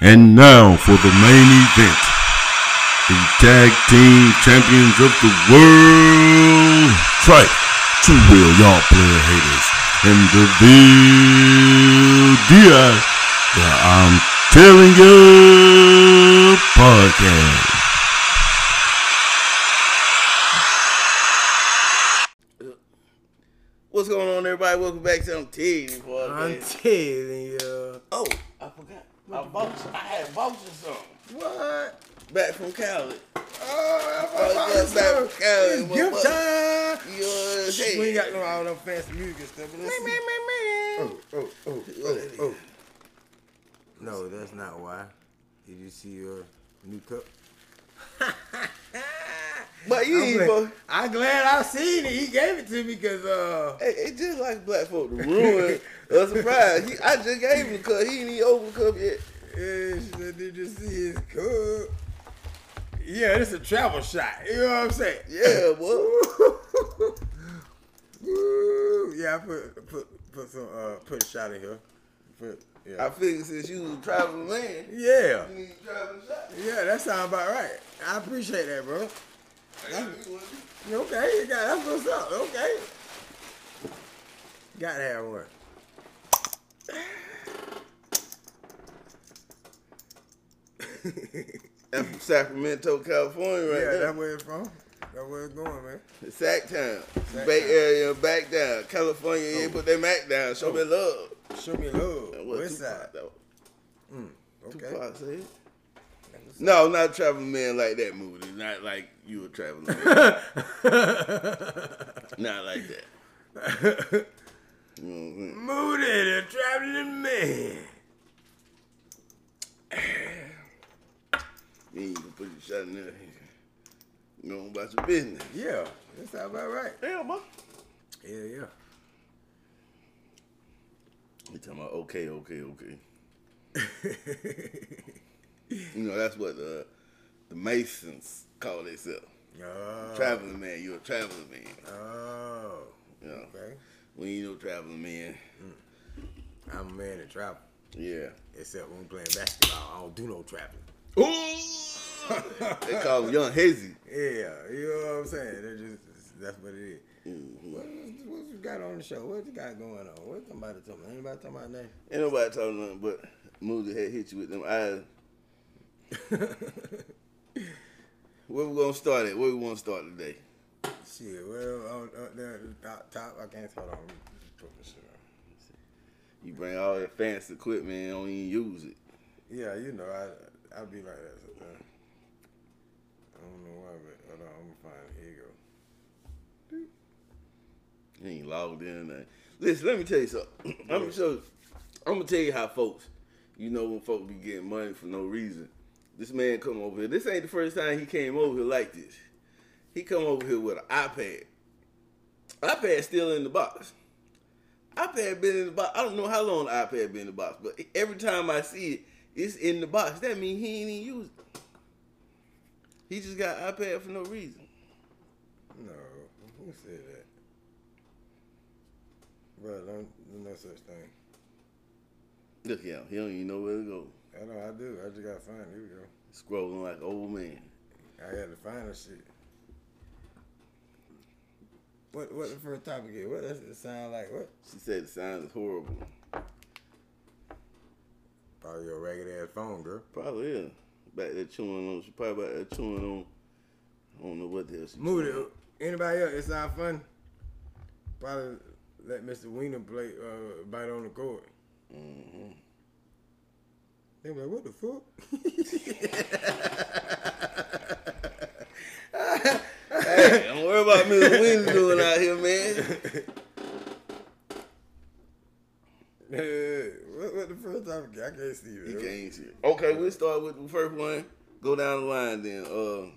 And now for the main event. The tag team champions of the world. Trike, True Will, y'all player haters. And the Bill Diaz. The I'm telling you podcast. What's going on, everybody? Welcome back to I'm telling you, boy. I'm telling you. Oh, I forgot. I voucher. I had vouchers some What? back from Cali. Oh, Oh, that's yeah, back from Cali. It's gift time. You know what I'm saying? We ain't got no all them fancy music and stuff. But let's see. Oh, oh, oh, oh, oh. No, that's not why. Did you see your new cup? But you I'm glad. I'm glad I seen it. He gave it to me because uh, Hey, it's just like black folk to ruin a surprise. He, I just gave him cup. He ain't even open cup yet. yeah, she said, did you see his cup? Yeah, this a travel shot. You know what I'm saying? Yeah, boy. Yeah, I put put put some uh put a shot in here. Put yeah. I figured since you was traveling man, yeah. you need traveling shot. Yeah, that sounds about right. I appreciate that, bro. Got one. Okay, you got that's what's up. Okay. Gotta have one. That's from Sacramento, California, right yeah, there. that's where it's from. That's where it's going, man. Sac Town. Sac Bay. Area, back down. California, Oh. yeah, put that Mac down. Show me oh. love. Show me love. West side. though? Mm, okay. Tupac said. No, not traveling man like that movie. Not like you a traveling man. not like that. You know? Moody, the traveling man. You ain't gonna put your shot in there. Know about your business. Yeah, that's about right. Yeah, man. Yeah, yeah. You talking about okay, okay, okay. You know, that's what the the Masons call themselves. Oh. Traveling man, you're a traveling man. Oh. You know, Okay. when you know traveling man, mm. I'm a man that travel. yeah. Except when I'm playing basketball. I don't do no traveling. Ooh! They call him Young Hazy. Yeah, you know what I'm saying? They're just that's what it is. Mm-hmm. What, what you got on the show? What you got going on? What somebody talking about? Anybody talking about name? Ain't nobody talking nothing but Moody had hit you with them eyes. Where we gonna start at? Where we wanna start today? Shit, well, on, on there, the top, top, I can't hold on. Put this shit on. You bring all that fancy equipment and don't even use it. Yeah, you know, I I be like that sometimes. I don't know why, but hold on, I'm gonna find it. Here you go. You ain't logged in nothing. Listen, let me tell you something. I'm gonna show. I'm gonna tell you how folks. You know when folks be getting money for no reason. This man come over here. This ain't the first time he came over here like this. He come over here with an iPad. iPad still in the box. iPad been in the box. I don't know how long the iPad been in the box, but every time I see it, it's in the box. That means he ain't even used it. He just got iPad for no reason. No, who said that? Bro, don't do no such thing. Look at him. He don't even know where to go. I know I do. I just gotta find it. Here we go. Scrolling like an old man. I had to find that shit. What what the first topic is? What does it sound like? What? She said the sound is horrible. Probably your ragged ass phone, girl. Probably is. Back there chewing on. She probably back there chewing on. I don't know what the hell she Moody, chewing on. anybody else? It's not fun. Probably let Mr. Wiener play uh, bite on the cord. Mm-hmm. They were like, what the fuck? Hey, don't worry about. What we doing out here, man. what, the first topic? I can't see You it. can't see it. Okay, we'll start with the first one. Go down the line then. Uh,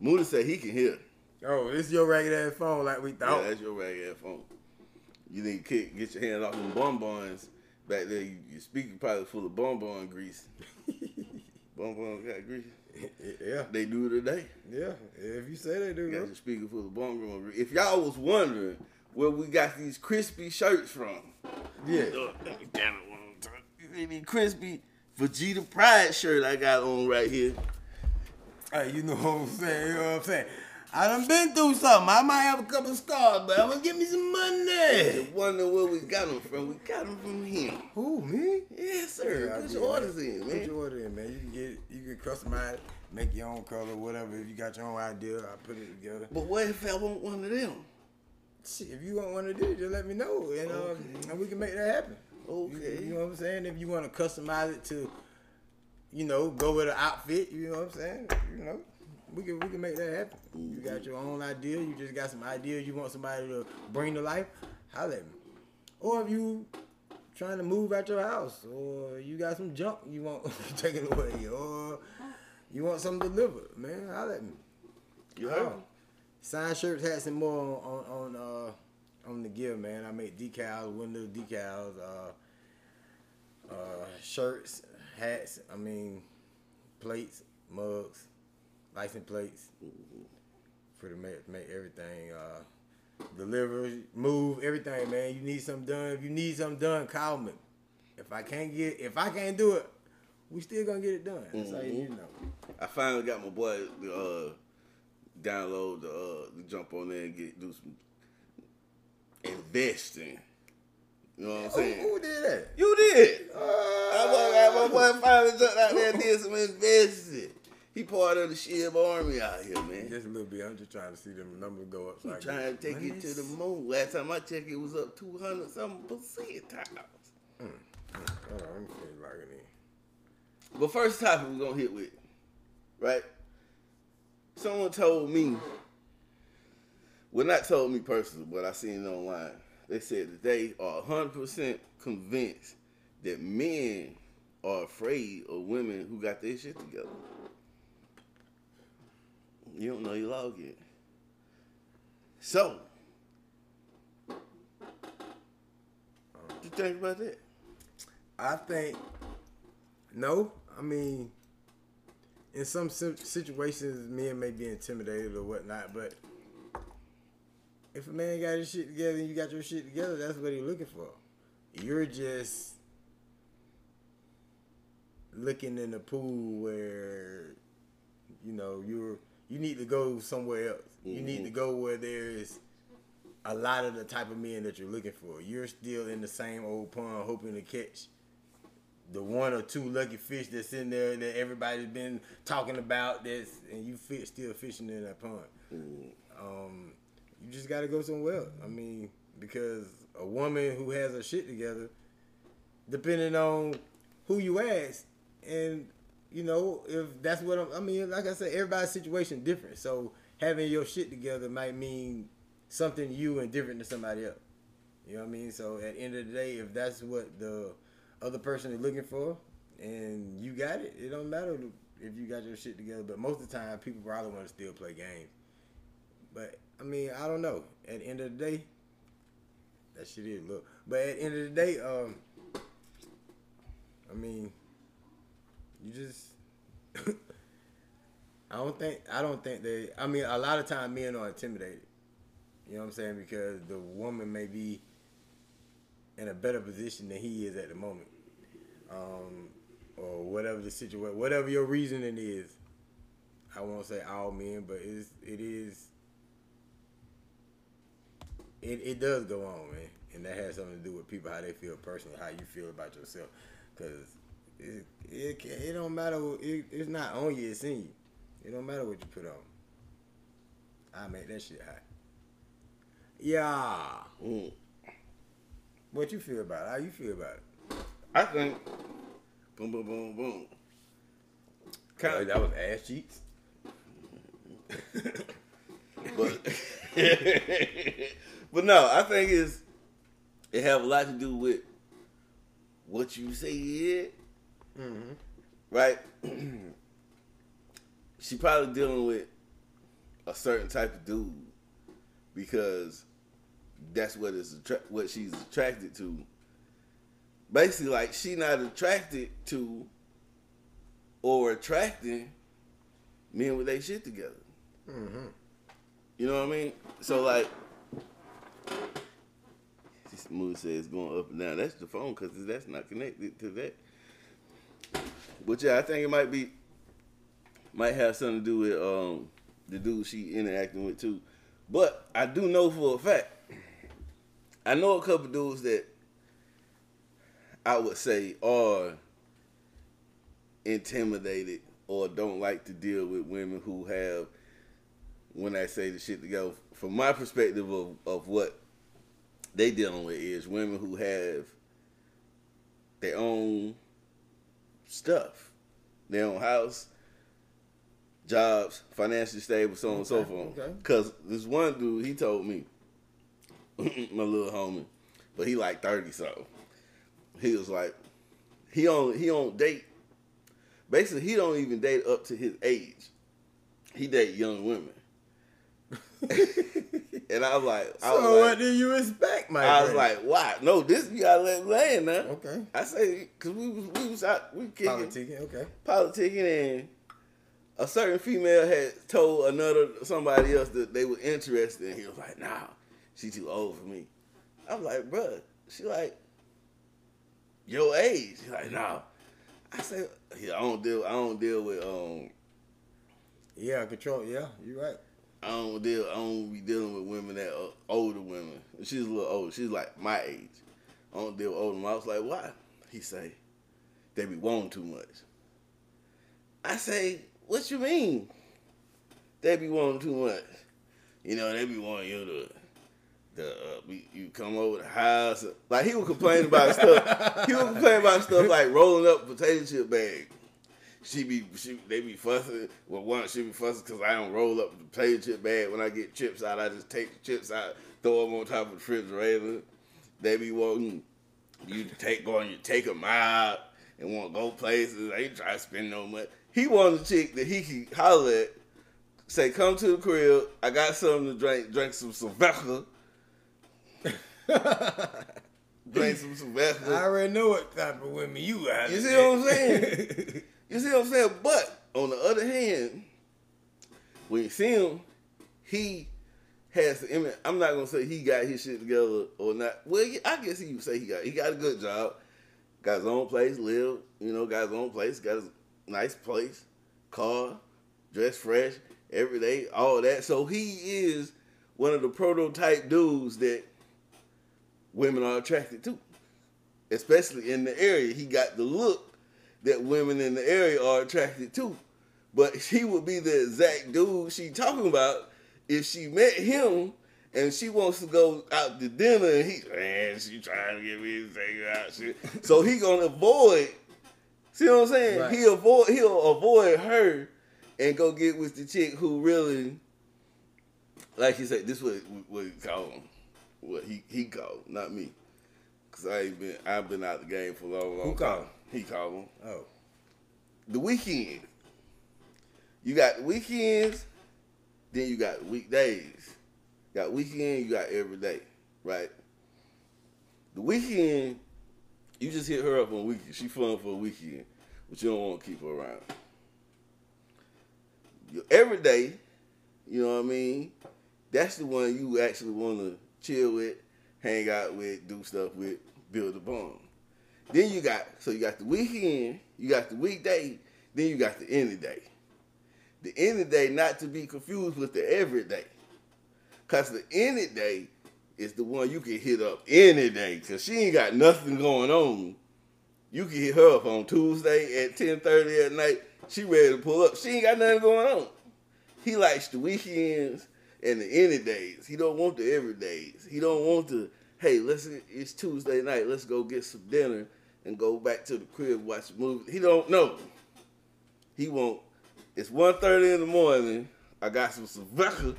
Moody said he can hear. Oh, this your ragged ass phone like we thought. Yeah, that's your rag ass phone. You need to kick, get your hands off them bonbons. Back there, you, your speaker probably full of bonbon grease. bonbon got grease. yeah, They do today. yeah. If you say they do, Got your speaker full of bonbon grease. If y'all was wondering where we got these crispy shirts from, yeah. Look, let me damn it one more time. You see these crispy Vegeta Pride shirt I got on right here. Hey, you know what I'm saying? You know what I'm saying? I done been through something. I might have a couple scars, but I'm gonna get me some money. You wonder where we got them from. We got them from him. Who, me? Yes, sir. Yeah, I Put did, your orders man. in, Put your order in, man. You can get, you can customize, make your own color, whatever. If you got your own idea, I put it together. But what if I want one of them? Shit, if you want to do, it, just let me know, and um, and we can make that happen. Okay. You, you know what I'm saying? If you want to customize it to, you know, go with an outfit, you know what I'm saying? You know, we can we can make that happen. You got your own idea. You just got some ideas you want somebody to bring to life. Holla at me. Or if you trying to move out your house, or you got some junk you want taken away, or you want something delivered, man, holla at me. You heard? Oh. Sign shirts, hats, and more on on uh on the gear, man. I make decals, window decals, uh, uh, shirts, hats. I mean, plates, mugs, license plates. For to make make everything uh deliver, move, everything, man. You need something done. If you need something done, call me. If I can't get, if I can't do it, we still gonna get it done. That's how you know. I finally got my boy uh, download the uh, to jump on there and get do some investing. You know what I'm saying? who did that? You did. Uh, I my, my boy finally jumped out there and did some investing. He part of the Shib Army out here, man. Just a little bit. I'm just trying to see them numbers go up. So I I'm trying to take it to the moon. Last time I checked, it was up 200 something percent times. Hold on, let me see if I can- But first topic we're gonna hit with, right? Someone told me, well, not told me personally, but I seen it online. They said that they are 100% convinced that men are afraid of women who got their shit together. You don't know your log yet. So, what you think about that? I think no. I mean, in some situations, men may be intimidated or whatnot, but if a man got his shit together and you got your shit together, that's what he's looking for. You're just looking in the pool where you know you're you need to go somewhere else. You need to mm-hmm. go where there's a lot of the type of men that you're looking for. You're still in the same old pond hoping to catch the one or two lucky fish that's in there that everybody's been talking about that's and you fish still fishing in that pond. Um, you just gotta go somewhere else. I mean, because a woman who has her shit together, depending on who you ask, and you know, if that's what I'm, I mean, like I said, everybody's situation different. So having your shit together might mean something you and different to somebody else. You know what I mean? So at the end of the day, if that's what the other person is looking for, and you got it, it don't matter if you got your shit together. But most of the time, people probably want to still play games. But I mean, I don't know. At the end of the day, that shit is look. But at the end of the day, um, I mean, you just. I don't think I don't think they. I mean, a lot of time men are intimidated. You know what I'm saying? Because the woman may be in a better position than he is at the moment, um, or whatever the situation, whatever your reasoning is. I won't say all men, but it's it is. It, it does go on, man, and that has something to do with people how they feel personally, how you feel about yourself, because it it it don't matter. It, it's not on you; it's in you. It don't matter what you put on. I make that shit hot. Yeah. Mm. What you feel about it? How you feel about it? I think, boom, boom, boom, boom. Kind that was ass cheeks. but but no, I think it's it have a lot to do with what you say it, Mm-hmm. right? she probably dealing with a certain type of dude because that's what is attra- what she's attracted to. Basically, like she not attracted to or attracting men with their shit together. Mm-hmm. You know what I mean? So like, this mood says going up and down. That's the phone because that's not connected to that. But yeah, I think it might be might have something to do with um the dude she interacting with too. But I do know for a fact, I know a couple dudes that I would say are intimidated or don't like to deal with women who have when I say the shit to go from my perspective of, of what they dealing with is women who have their own stuff, their own house, jobs, financially stable, so on and so forth. okay. Cause this one dude, he told me, my little homie, but he like thirty so. He was like, he on he on date. Basically, he don't even date up to his age. He date young women. and I was like, I So was what like, do you expect, my I was like, why? No, this you gotta let land now. okay, I say, cause we was we was out we kicking politicking, okay. politicking and a certain female had told another somebody else that they were interested and he was like, nah, she too old for me. I'm like, bruh, she like your age. She's like, nah. I said, yeah, I don't deal I don't deal with um Yeah, control. Yeah, you're right. I don't deal I don't be dealing with women that are older women. She's a little old. She's like my age. I don't deal with older women. I was like, why? He say, they be wanting too much. I say, what you mean? They be wanting too much. You know, they be wanting you to the uh, you come over the house. Like he would complain about stuff. He would complain about stuff like rolling up potato chip bag. She be she they be fussing. Well, one she be fussing because I don't roll up the potato chip bag when I get chips out. I just take the chips out, throw them on top of the refrigerator. They be wanting you to take going, you take them out and want to go places. I ain't try to spend no money. He wanted a chick that he could holler at, say, "Come to the crib. I got something to drink. Drink some Sylvester. Drink some I already know what type of women you are. You see what I'm saying? You see what I'm saying? But on the other hand, when you see him, he has the image. I'm not gonna say he got his shit together or not. Well, I guess he would say he got he got a good job, got his own place, live. You know, got his own place, got his nice place, car, dressed fresh every day, all that. So he is one of the prototype dudes that women are attracted to, especially in the area. He got the look that women in the area are attracted to. But he would be the exact dude she talking about if she met him and she wants to go out to dinner and he man, she trying to get me to take her out. Shit. So he gonna avoid see what I'm saying? Right. He avoid he'll avoid her and go get with the chick who really like he said, this what what call him. What he he called, not me. Cause I ain't been I've been out the game for a long, long Who time. called? He called him oh, the weekend. You got weekends, then you got weekdays. You Got weekend, you got every day, right? The weekend, you just hit her up on weekend. She fun for a weekend, but you don't want to keep her around. Your every day, you know what I mean? That's the one you actually want to chill with, hang out with, do stuff with, build a bond. Then you got so you got the weekend, you got the weekday, then you got the end of the day. The end of the day not to be confused with the everyday. Cause the end of the day is the one you can hit up any day. Cause she ain't got nothing going on. You can hit her up on Tuesday at 10:30 at night. She ready to pull up. She ain't got nothing going on. He likes the weekends and the any days. He don't want the everydays. He don't want the hey, let's it's Tuesday night. Let's go get some dinner and go back to the crib watch a movie. He don't know. He won't. it's 1.30 in the morning. I got some Sylvester.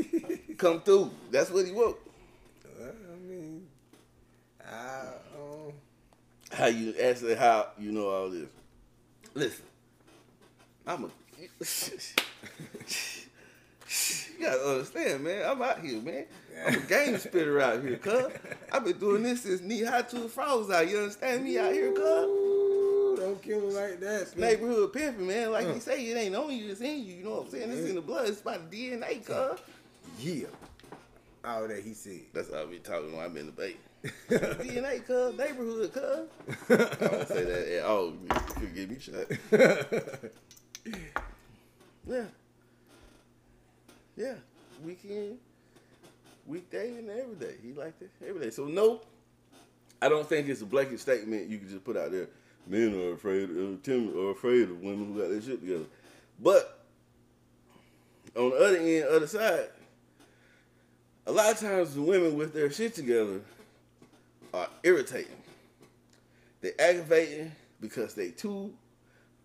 Come through. That's what he want. well, I mean, I um, How you actually how you know all this? Listen, I'm a. You gotta understand, man. I'm out here, man. I'm a game spitter out here, cuz. I've been doing this since knee high to the frogs out. You understand me out here, cuz? don't kill me like that. Pete. Neighborhood pimping, man. Like you uh. say, it ain't on you, it's in you. You know what I'm saying? It's in the blood. It's by the DNA, cuz. Yeah. All that he said. That's how I be talking when I'm in the bay. DNA, cuz. Neighborhood, cuz. I don't say that at all. You forget me. He shot. yeah. Yeah. Weekend, weekday, and every day. He liked it every day. So no, I don't think it's a blanket statement you can just put out there. Men are afraid, uh, timid, are afraid of women who got their shit together. But on the other end, other side, a lot of times the women with their shit together are irritating. They aggravating because they too,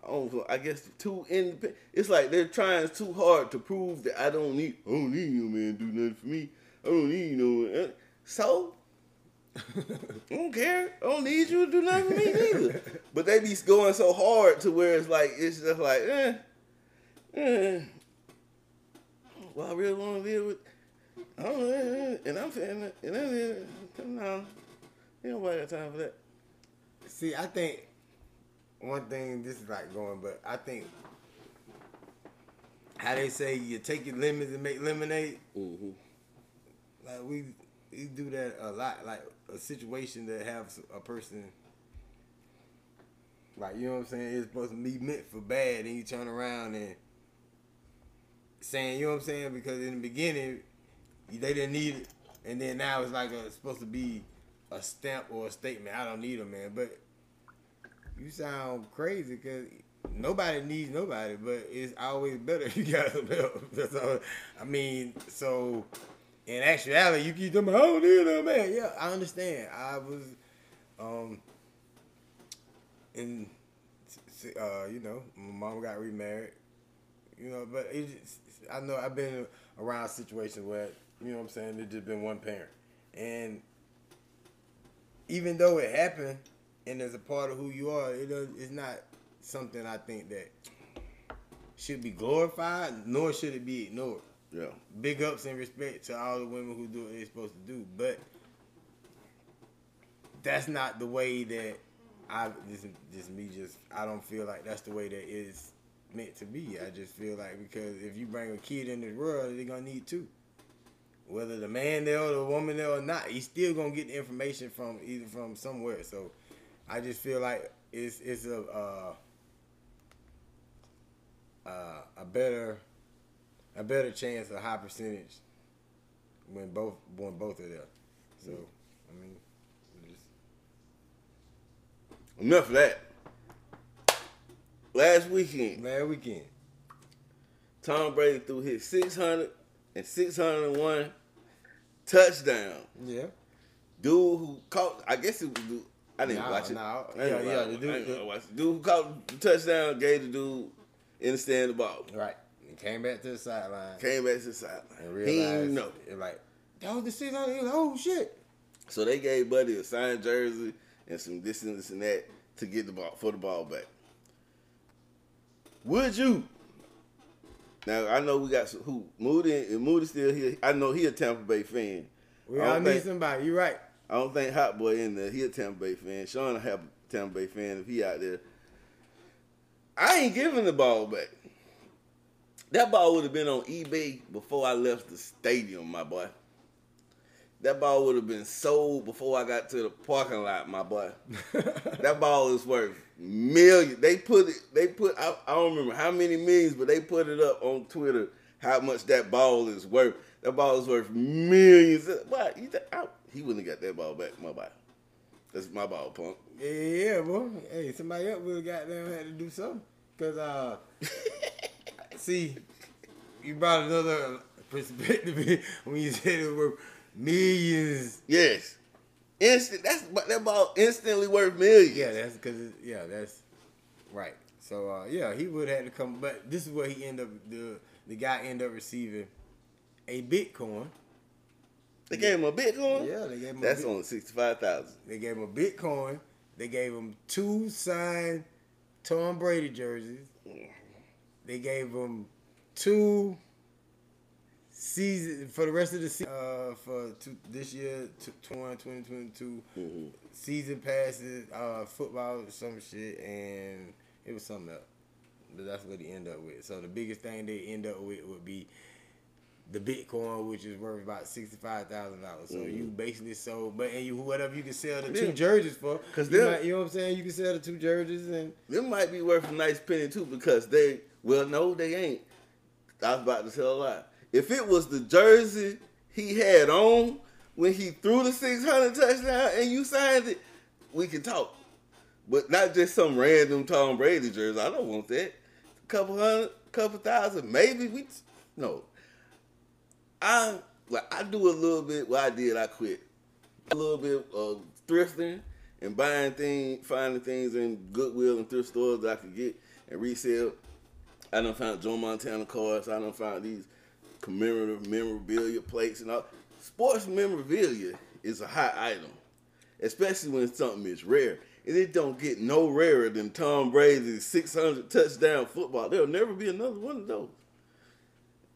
I I guess too independent. It's like they're trying too hard to prove that I don't need, I don't need no man to do nothing for me. I don't need no man. So, I don't care. I don't need you to do nothing for me either. But they be going so hard to where it's like, it's just like, eh, eh. Well, I really want to live with, I don't know, eh, eh, and I'm saying, that, and then, no, ain't nobody got time for that. See, I think one thing. This is like going, but I think how they say you take your lemons and make lemonade. Mm-hmm. Like we we do that a lot. Like a situation that has a person. Like you know what I'm saying? It's supposed to be meant for bad, and you turn around and saying, you know what I'm saying? Because in the beginning, they didn't need it, and then now it's like a, it's supposed to be a stamp or a statement. I don't need them, man. But you sound crazy because nobody needs nobody, but it's always better if you got some help. That's all. I mean, so in actuality, you keep them. I don't need them, man. Yeah, I understand. I was, um, in, uh, you know, my mom got remarried. You know, but just, I know I've been around situations where you know what I'm saying. It just been one parent, and even though it happened and as a part of who you are, it does, it's not something I think that should be glorified, nor should it be ignored. Yeah. Big ups and respect to all the women who do what they're supposed to do, but that's not the way that I this just me just I don't feel like that's the way that it's meant to be. I just feel like because if you bring a kid in this world, they're gonna need two. Whether the man there or the woman there or not, he's still gonna get the information from either from somewhere. So I just feel like it's it's a uh, uh, a better a better chance, a high percentage when both when both are there. So I mean, just Enough of that. Last weekend, man, weekend. Tom Brady threw his 600 and 601 touchdown. Yeah. Dude who caught, I guess it was. I didn't Nah, watch it. nah. Yeah, yeah, the dude- I didn't watch it. Dude who caught the touchdown gave the dude in the stand the ball. Right. And came back to the sideline Came back to the sideline. and He realized didn't know. it like that was the. He was like, oh shit. So they gave Buddy a signed jersey and some this and this and that to get the ball for the ball back. Would you? Now I know we got some who Moody and Moody still here. I know he a Tampa Bay fan. We all need think- somebody. You're right. I don't think Hot Boy in there. He a Tampa Bay fan. Sean a have a Tampa Bay fan if he out there. I ain't giving the ball back. That ball would have been on eBay before I left the stadium, my boy. That ball would have been sold before I got to the parking lot, my boy. that ball is worth millions. They put it. They put. I, I don't remember how many millions, but they put it up on Twitter how much that ball is worth. That ball is worth millions. Why? You think, I, he wouldn't have got that ball back, my boy. That's my ball, punk. Yeah, yeah, boy. Hey, somebody else would have got them had to do something. Cause uh, see, you brought another perspective when you said it were millions. Yes, instant. That's but that ball instantly worth millions. Yeah, that's because yeah, that's right. So uh, yeah, he would have had to come, but this is what he end up the the guy end up receiving a Bitcoin. They gave him a Bitcoin. Yeah, they gave him. that's a bit, on sixty five thousand. They gave him a Bitcoin. They gave him two signed Tom Brady jerseys. They gave him two season for the rest of the season uh, for two, this year, t- 2022 Mm-hmm. season passes, uh, football, some shit, and it was something else. But that's what he ended up with. So the biggest thing they end up with would be the Bitcoin, which is worth about sixty five thousand dollars. So Mm-hmm. you basically sold, but and you whatever you can sell the two jerseys for, 'Cause you, might- you know what I'm saying. You can sell the two jerseys and Them might be worth a nice penny too because they well no they ain't. I was about to tell a lie. If it was the jersey he had on when he threw the six hundred touchdown and you signed it, we can talk. But not just some random Tom Brady jersey. I don't want that. A couple hundred, couple thousand, maybe we no. I like I do a little bit what I did, I quit. A little bit of thrifting and buying things, finding things in Goodwill and thrift stores that I could get and resell. I done found Joe Montana cards. I done found these commemorative memorabilia plates and all. Sports memorabilia is a hot item, especially when something is rare. And it don't get no rarer than Tom Brady's 600 touchdown football. There'll never be another one of those.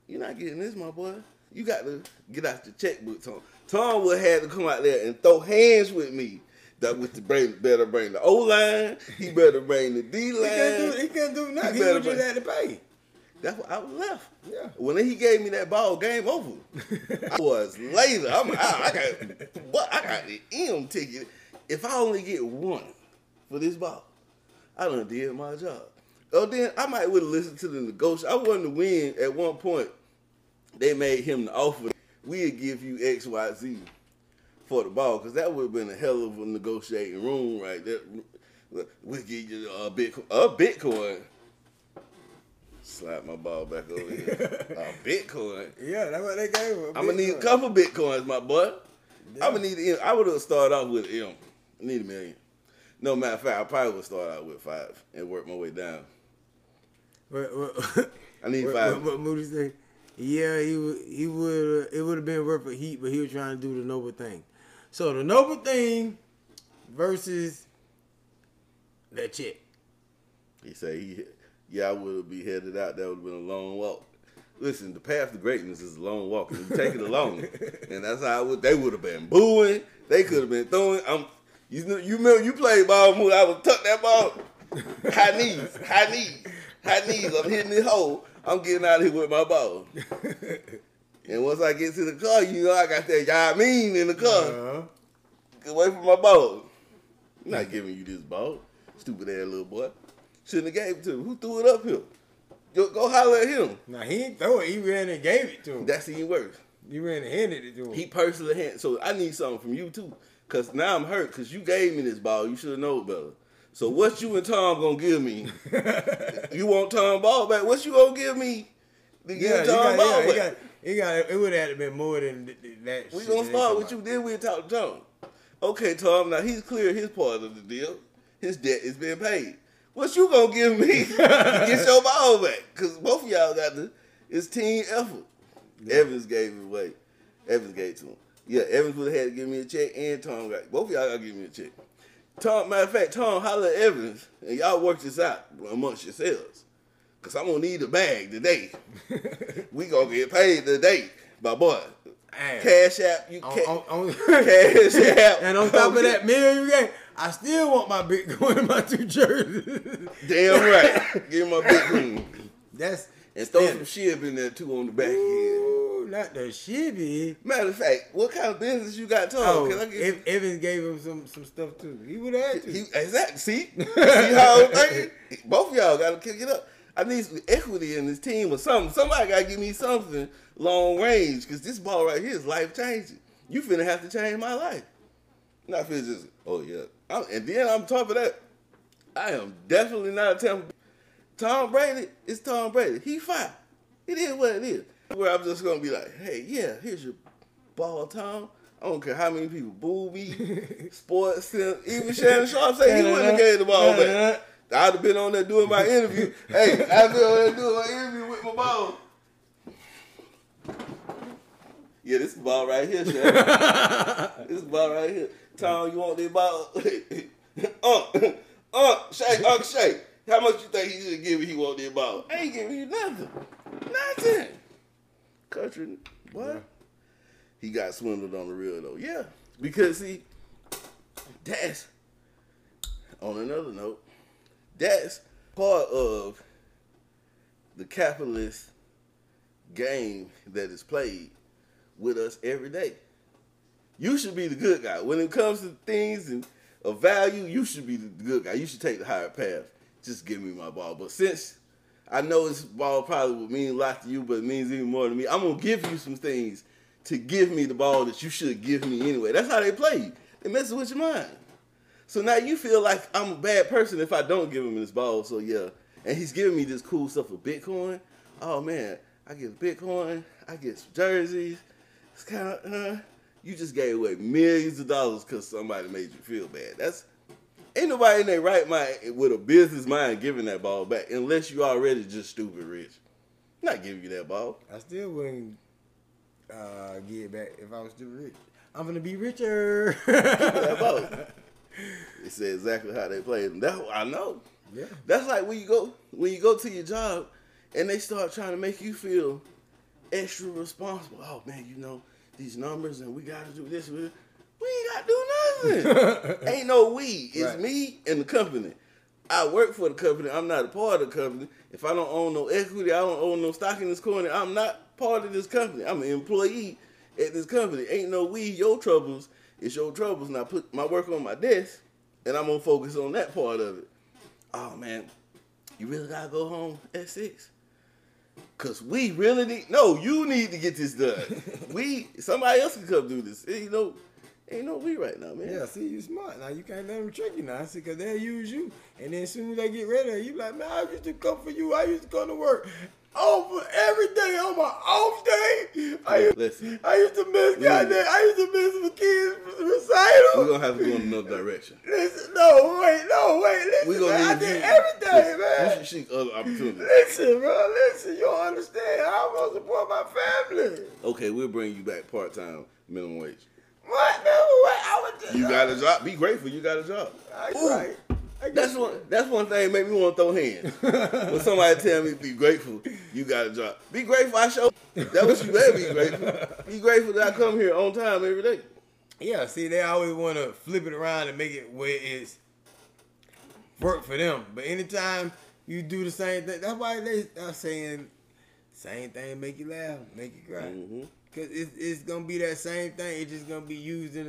You're not getting this, my boy. You got to get out your checkbook, Tom. Tom would have to come out there and throw hands with me. That with the bring, better bring the O line. He better bring the D he line. he couldn't do nothing. He, better would just had to pay. That's what I was left. Yeah. When he gave me that ball, game over. I was later. I'm out. I got what? I got the M ticket. If I only get one for this ball, I done did my job. Oh, then I might would have listened to the negotiation. I wanted to win at one point. They made him the offer. We'd give you X, Y, Z for the ball because that would have been a hell of a negotiating room right there. We'll give you a Bitcoin. A Bitcoin. Slap my ball back over here. a Bitcoin. Yeah, that's what they gave him. I'm gonna need a couple bitcoins, my boy. I'm gonna need. I would have started off with M. I need a million. No matter of fact, I probably would start out with five and work my way down. What, what, I need what, five. what, what Moody say? Yeah, he would. He would. It would have been worth a heat, but he was trying to do the noble thing. So the noble thing versus that chick. He say he, yeah, I would have be headed out. That would have been a long walk. Listen, the path to greatness is a long walk, you take it alone, and that's how I would. They would have been booing. They could have been throwing. I'm. You know, you remember you played ball move. I would tuck that ball. High knees, high knees, high knees. I'm hitting this hole. I'm getting out of here with my ball. And once I get to the car, you know I got that y'all mean in the car. Uh-huh. Get away from my ball. I'm not giving you this ball. Stupid ass little boy. Shouldn't have gave it to him. Who threw it up here? Go, go holler at him. Now he didn't throw it. He ran and gave it to him. That's even worse. he ran and handed it to him. He personally hand. So I need something from you too. Cause now I'm hurt. Cause you gave me this ball. You should have known better. So what you and Tom gonna give me? you want Tom ball back? What you gonna give me? To give yeah, you Tom got, ball yeah, back? got, he got. It would have been more than th- th- that. We gonna start with you, then we'll talk to Tom. Okay, Tom, now he's clear his part of the deal. His debt is being paid. What you gonna give me to get your ball back? Cause both of y'all got the it's team effort. Evans gave it away. Evans gave it to him. Yeah, Evans would have had to give me a check and Tom got both of y'all gotta give me a check. Tom, matter of fact, Tom holler at Evans and y'all work this out amongst yourselves. Cause I'm gonna need a bag today. we gonna get paid today. My boy. Damn. Cash app, you On- ca- on- on- cash app. and on top of that million you gave, I still want my Bitcoin and my two jerseys. Damn right. Give him my big room. That's And throw some shib in there too on the back end. Not the shibby. Matter of fact, what kind of business you got, Tom? Oh, Can if Evans gave him some some stuff too. He would have to. he, exactly. See, see how I'm thinking. Both of y'all got to kick it up. I need some equity in this team or something. Somebody got to give me something long range because this ball right here is life changing. You finna have to change my life. Not finna just oh yeah. I'm, and then on top of that, I am definitely not a Tampa. Tom Brady is Tom Brady. He fine. It is what it is. Where I'm just gonna be like, hey, yeah, here's your ball, Tom. I don't care how many people boo me, sports, even Shannon Sharpe say he wouldn't have gave the ball back. I'd have been on there doing my interview. hey, I'd been on there doing my interview with my ball. Yeah, this ball right here, Shannon. this ball right here. Tom, you want this ball? uh, uh, Shay, Uncle Shay, how much you think he should give me he want this ball? I ain't giving you nothing. Nothing. Country, what? He got swindled on the real though. Yeah. Because see, that's on another note, that's part of the capitalist game that is played with us every day. You should be the good guy. When it comes to things and of value, you should be the good guy. You should take the higher path. Just give me my ball. But since I know this ball probably would mean a lot to you, but it means even more to me, I'm gonna give you some things to give me the ball that you should give me anyway. That's how they play. you. They mess with your mind. So now you feel like I'm a bad person if I don't give him this ball. So yeah, and he's giving me this cool stuff for Bitcoin. Oh man, I get Bitcoin. I get some jerseys. It's kind of uh, you just gave away millions of dollars because somebody made you feel bad. That's ain't nobody in their right mind with a business mind giving that ball back unless you already just stupid rich. I'm not giving you that ball. I still wouldn't uh, give it back if I was still rich. I'm gonna be richer. that ball. It said exactly how they played. And that I know. yeah. That's like when you go when you go to your job and they start trying to make you feel extra responsible. Oh man, you know these numbers and we got to do this. We ain't got to do nothing. ain't no we. It's Right. me and the company. I work for the company. I'm not a part of the company. If I don't own no equity, I don't own no stock in this company. I'm not part of this company. I'm an employee at this company. Ain't no we. Your troubles. It's your troubles. And I put my work on my desk, and I'm gonna focus on that part of it. Oh man, you really gotta go home at six. Cause we really need no, you need to get this done. we somebody else can come do this. You no ain't no we right now, man. Yeah, see, you smart. Now you can't let them trick you now. See, because they'll use you. And then as soon as they get rid of you, you like, man, I used to come for you. I used to come to work over every day on my off day. I used, Listen. I used to miss goddamn. I used to miss my kids' recital. We're gonna have to go in another direction. Listen, no, wait, no, wait. Listen, We gonna man, I did you- everything, You man. should seek other opportunities. Listen, bro, listen. You don't understand. I'm gonna support my family. Okay, we'll bring you back part time minimum wage. What? No, what? I was just. You got a job. Be grateful you got a job. That's Ooh. right. That's one. That's one thing make me want to throw hands. when somebody tell me be grateful, you got a job. Be grateful. I show. That was you better be grateful. Be grateful that I come here on time every day. Yeah, see, they always want to flip it around and make it where it's work for them. But anytime you do the same thing, that's why they are saying same thing make you laugh, make you cry. Mhm. Cause it's, it's gonna be that same thing. It's just gonna be used in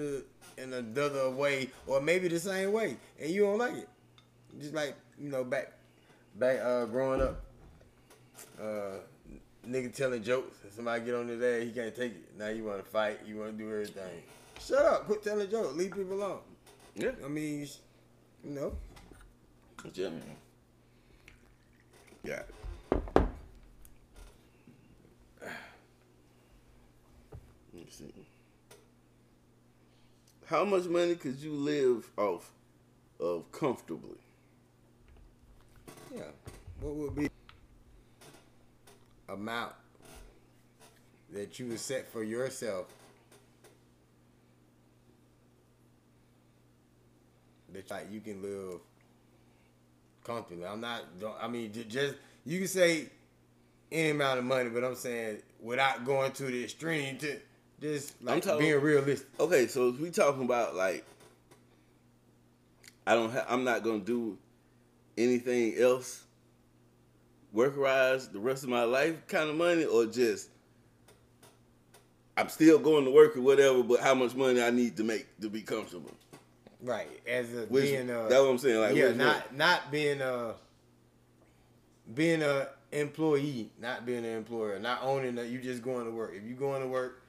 a in another way, or maybe the same way, and you don't like it. Just like you know, back back uh, growing up, uh, nigga telling jokes, and somebody get on his ass, he can't take it. Now you want to fight, you want to do everything. Shut up, quit telling jokes, leave people alone. Yeah. I mean, you know, Yeah. Yeah. Let me see. How much money could you live off of comfortably? yeah. What would be amount that you would set for yourself that like you can live comfortably. I'm not. I mean, ju- just you can say any amount of money, but I'm saying without going to the extreme to just like talking- being realistic. Okay, so if we talking about like, I don't. Ha- I'm not gonna do anything else work wise the rest of my life kind of money, or just I'm still going to work or whatever, but how much money I need to make to be comfortable. Right, as a Which being a that's what I'm saying. Like, yeah, not one? not being a being a employee, not being an employer, not owning that you just going to work. If you going to work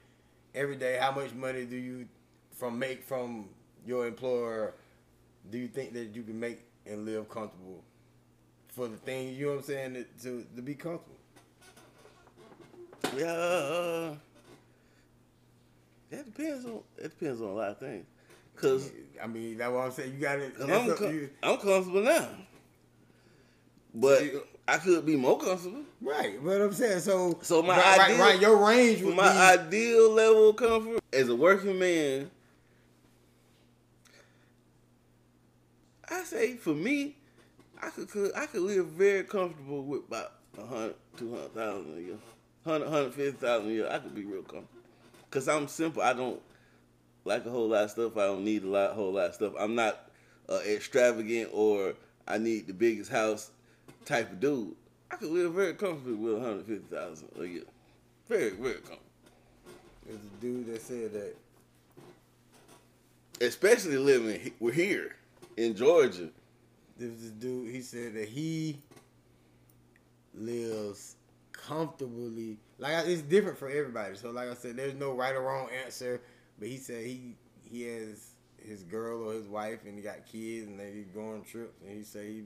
every day, how much money do you from make from your employer? Do you think that you can make and live comfortable for the thing? You know what I'm saying? To to, to be comfortable. yeah. uh, That depends on. It depends on a lot of things. Cause I mean, that's what I'm saying. You got it. I'm, com- I'm comfortable now. But I could be more comfortable. right, but I'm saying so. So my right, ideal- right, right, your range would my be ideal level of comfort as a working man, I say for me, I could, could I could live very comfortable with about a hundred, two hundred thousand a year, hundred, hundred fifty thousand a year. I could be real comfortable because I'm simple. I don't like a whole lot of stuff. I don't need a lot, whole lot of stuff. I'm not uh, extravagant or I need the biggest house type of dude. I could live very comfortably with one hundred fifty thousand a year. Very, very comfortable. There's a dude that said that Especially living, we're here in Georgia. there was this dude. He said that he lives comfortably. Like it's different for everybody. So like I said, there's no right or wrong answer. But he said he he has his girl or his wife and he got kids and they go on trips and he say he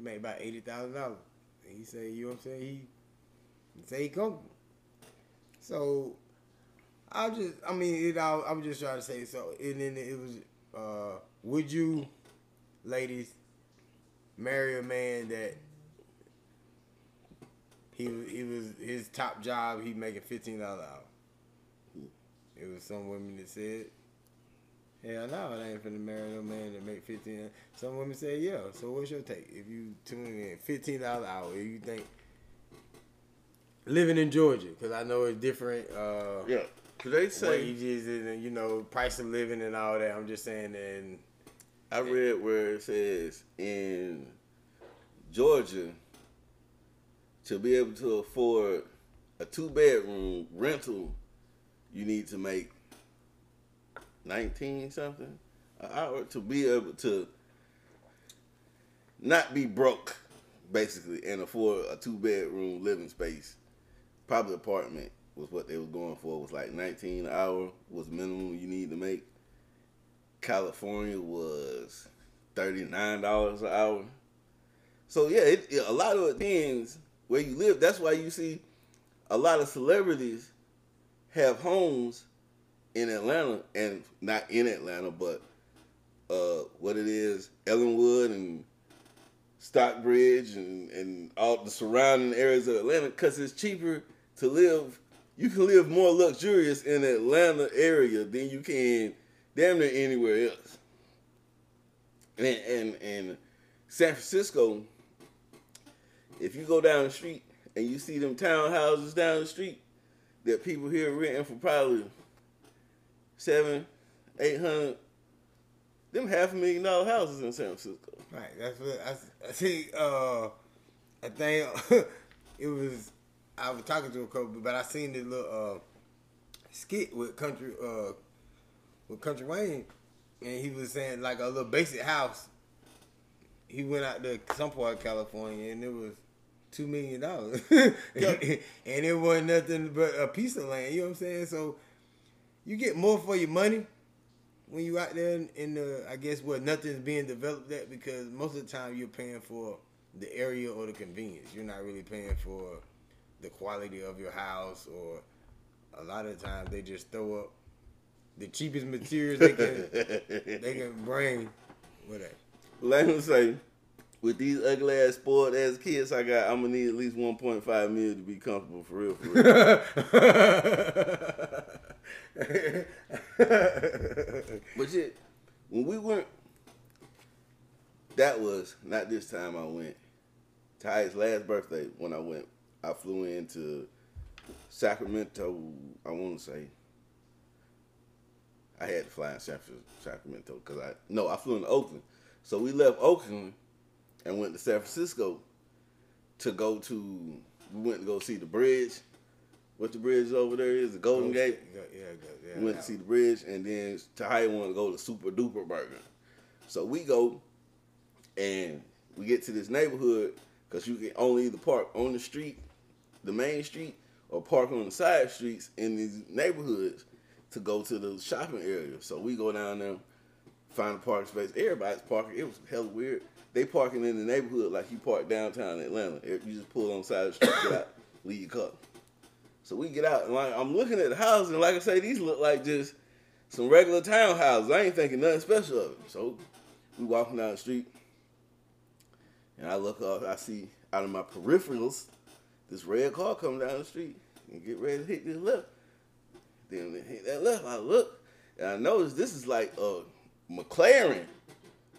he made about eighty thousand dollars. He say you know what I'm saying he, he say he comfortable. So I just I mean it I was just trying to say so and then it was uh would you ladies marry a man that he he was his top job he making fifteen dollars an hour. It was some women that said, "Hell no, I ain't finna marry no man that make fifteen. Some women say "Yeah." So what's your take? If you tune in fifteen dollars an hour, if you think living in Georgia, because I know it's different. Uh, Yeah. Cause they say wages and you know price of living and all that. I'm just saying, and I read where it says in Georgia to be able to afford a two bedroom rental, you need to make nineteen something an hour to be able to not be broke, basically, and afford a two bedroom living space. Probably apartment was what they was going for. Was like nineteen an hour was minimum you need to make. California was thirty nine dollars an hour. So yeah, it, it- a lot of it depends where you live. That's why you see a lot of celebrities have homes in Atlanta and not in Atlanta, but uh, what it is, Ellenwood and Stockbridge and, and all the surrounding areas of Atlanta because it's cheaper to live. You can live more luxurious in Atlanta area than you can damn near anywhere else. And and and San Francisco, if you go down the street and you see them townhouses down the street that people here renting for probably seven, eight hundred, them half a million dollar houses in San Francisco. Right. That's what I, I see. Uh, I think it was. I was talking to a couple, but I seen this little uh, skit with country uh, with Country Wayne, and he was saying like a little basic house. He went out to some part of California, and it was two million dollars, and it wasn't nothing but a piece of land. You know what I'm saying? So you get more for your money when you out there in, in the I guess where nothing's being developed at because most of the time you're paying for the area or the convenience. You're not really paying for the quality of your house or a lot of times they just throw up the cheapest materials they can they can bring with it. Let him say, with these ugly ass spoiled ass kids I got, I'm gonna need at least 1.5 million to be comfortable for real. For real. But shit, when we went, that was not this time I went. Ty's last birthday when I went, I flew into Sacramento. I want to say I had to fly in San Fran- Sacramento because I no, I flew into Oakland. So we left Oakland and went to San Francisco to go to. We went to go see the bridge. What the bridge over there is, the Golden Gate. Yeah, yeah, yeah. We went to see the bridge, and then Tahia wanted to go to Super Duper Burger. So we go, and we get to this neighborhood because you can only either park on the street, the main street, or park on the side streets in these neighborhoods to go to the shopping area. So we go down there, find a parking space. Everybody's parking. It was hella weird. They parking in the neighborhood like you park downtown Atlanta. You just pull on side of the street, get out, leave your car. So we get out, and like I'm looking at the houses, and like I say, these look like just some regular townhouses. I ain't thinking nothing special of it. So we walking down the street, and I look up, I see out of my peripherals this red car come down the street and get ready to hit this left. Then it hit that left, I look, and I notice this is like a McLaren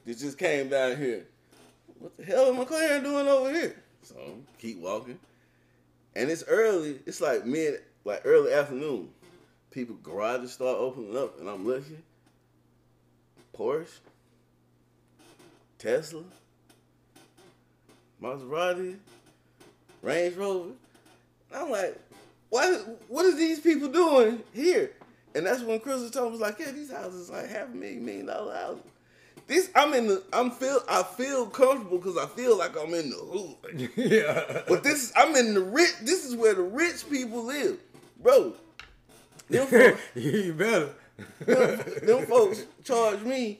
that just came down here. What the hell is McLaren doing over here? So keep walking. And it's early. It's like mid, like early afternoon. People garages start opening up, and I'm looking. Porsche, Tesla, Maserati, Range Rover. And I'm like, what what is these people doing here? And that's when told was like, yeah, these houses like half a million million dollar houses. This I'm in the I'm feel I feel comfortable because I feel like I'm in the hood. yeah. But this I'm in the rich. This is where the rich people live, bro. Them folks, you better. them, them folks charge me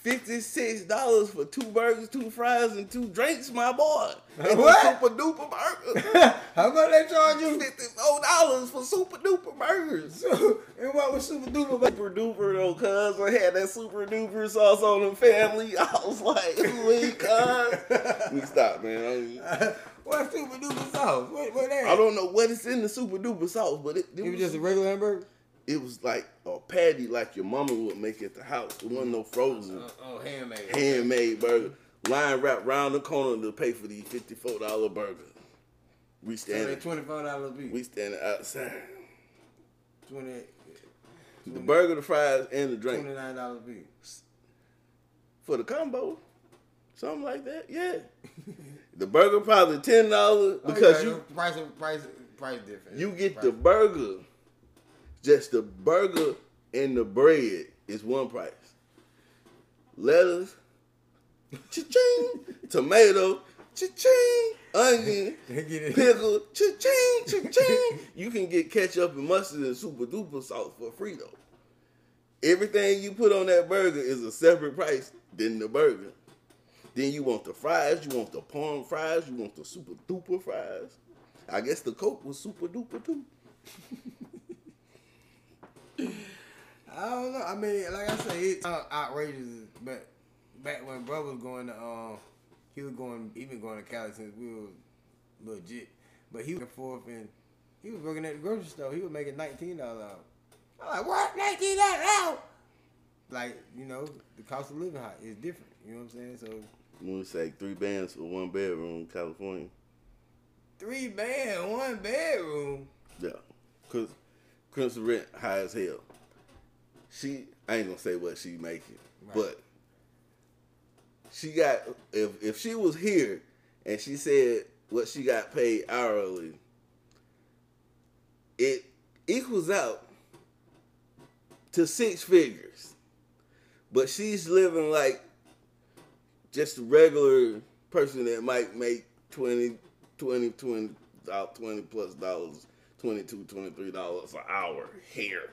fifty six dollars for two burgers, two fries, and two drinks, my boy. And What? super duper burger. How much they charge you? Fifty four dollars for super duper burgers. and what was super duper? Super duper though, cuz I had that super duper sauce on the family. I was like, we cuz. We stop, man. I, what super duper sauce? What, what that? I don't know what is in the super duper sauce, but it, it, It was was, just a regular hamburger. It was like a patty like your mama would make at the house. It wasn't no frozen, uh, uh, oh, handmade. handmade burger. Line wrapped round the corner to pay for the fifty four dollar burger. We So standing, twenty five dollars a piece. we standing outside. Twenty. The burger, the fries, and the drink Twenty nine dollars a piece. for the combo, something like that. Yeah, the burger probably ten dollars oh, because Okay, you price price price difference. you get Price- the burger, just the burger and the bread is one price. Lettuce, cha-ching, tomato, cha-ching, onion, pickle, cha-ching, cha-ching. You can get ketchup and mustard and super duper sauce for free though. Everything you put on that burger is a separate price than the burger. Then you want the fries, you want the palm fries, you want the super duper fries. I guess the Coke was super duper too. I don't know. I mean, like I say, it's uh, outrageous. But back when bro was going to, um, he was going, he been going to Cali since we were legit. But he was forth and he was working at the grocery store. He was making nineteen dollars out. I'm like, what? Nineteen dollars out? Like, you know, the cost of living high is different. You know what I'm saying? So When we say three bands for one bedroom, California. three bed, one bedroom. Yeah. Cause Crimson rent high as hell. She I ain't gonna say what she making, Right. but she got if if she was here and she said what she got paid hourly, it equals out to six figures. But she's living like just a regular person that might make 20, 20, 20, 20 plus dollars, 22, 23 dollars an hour here.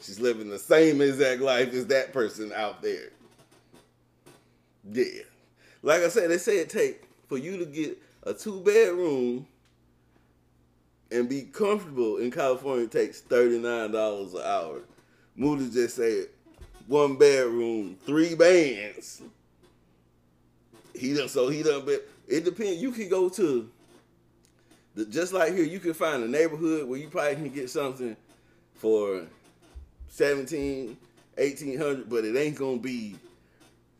She's living the same exact life as that person out there. Yeah. Like I said, they say it take for you to get a two bedroom and be comfortable in California takes $39 an hour. Moody just said one bedroom, three bands. He done so he done but it depends. You can go to just like here, you can find a neighborhood where you probably can get something for 17, 1800, but it ain't gonna be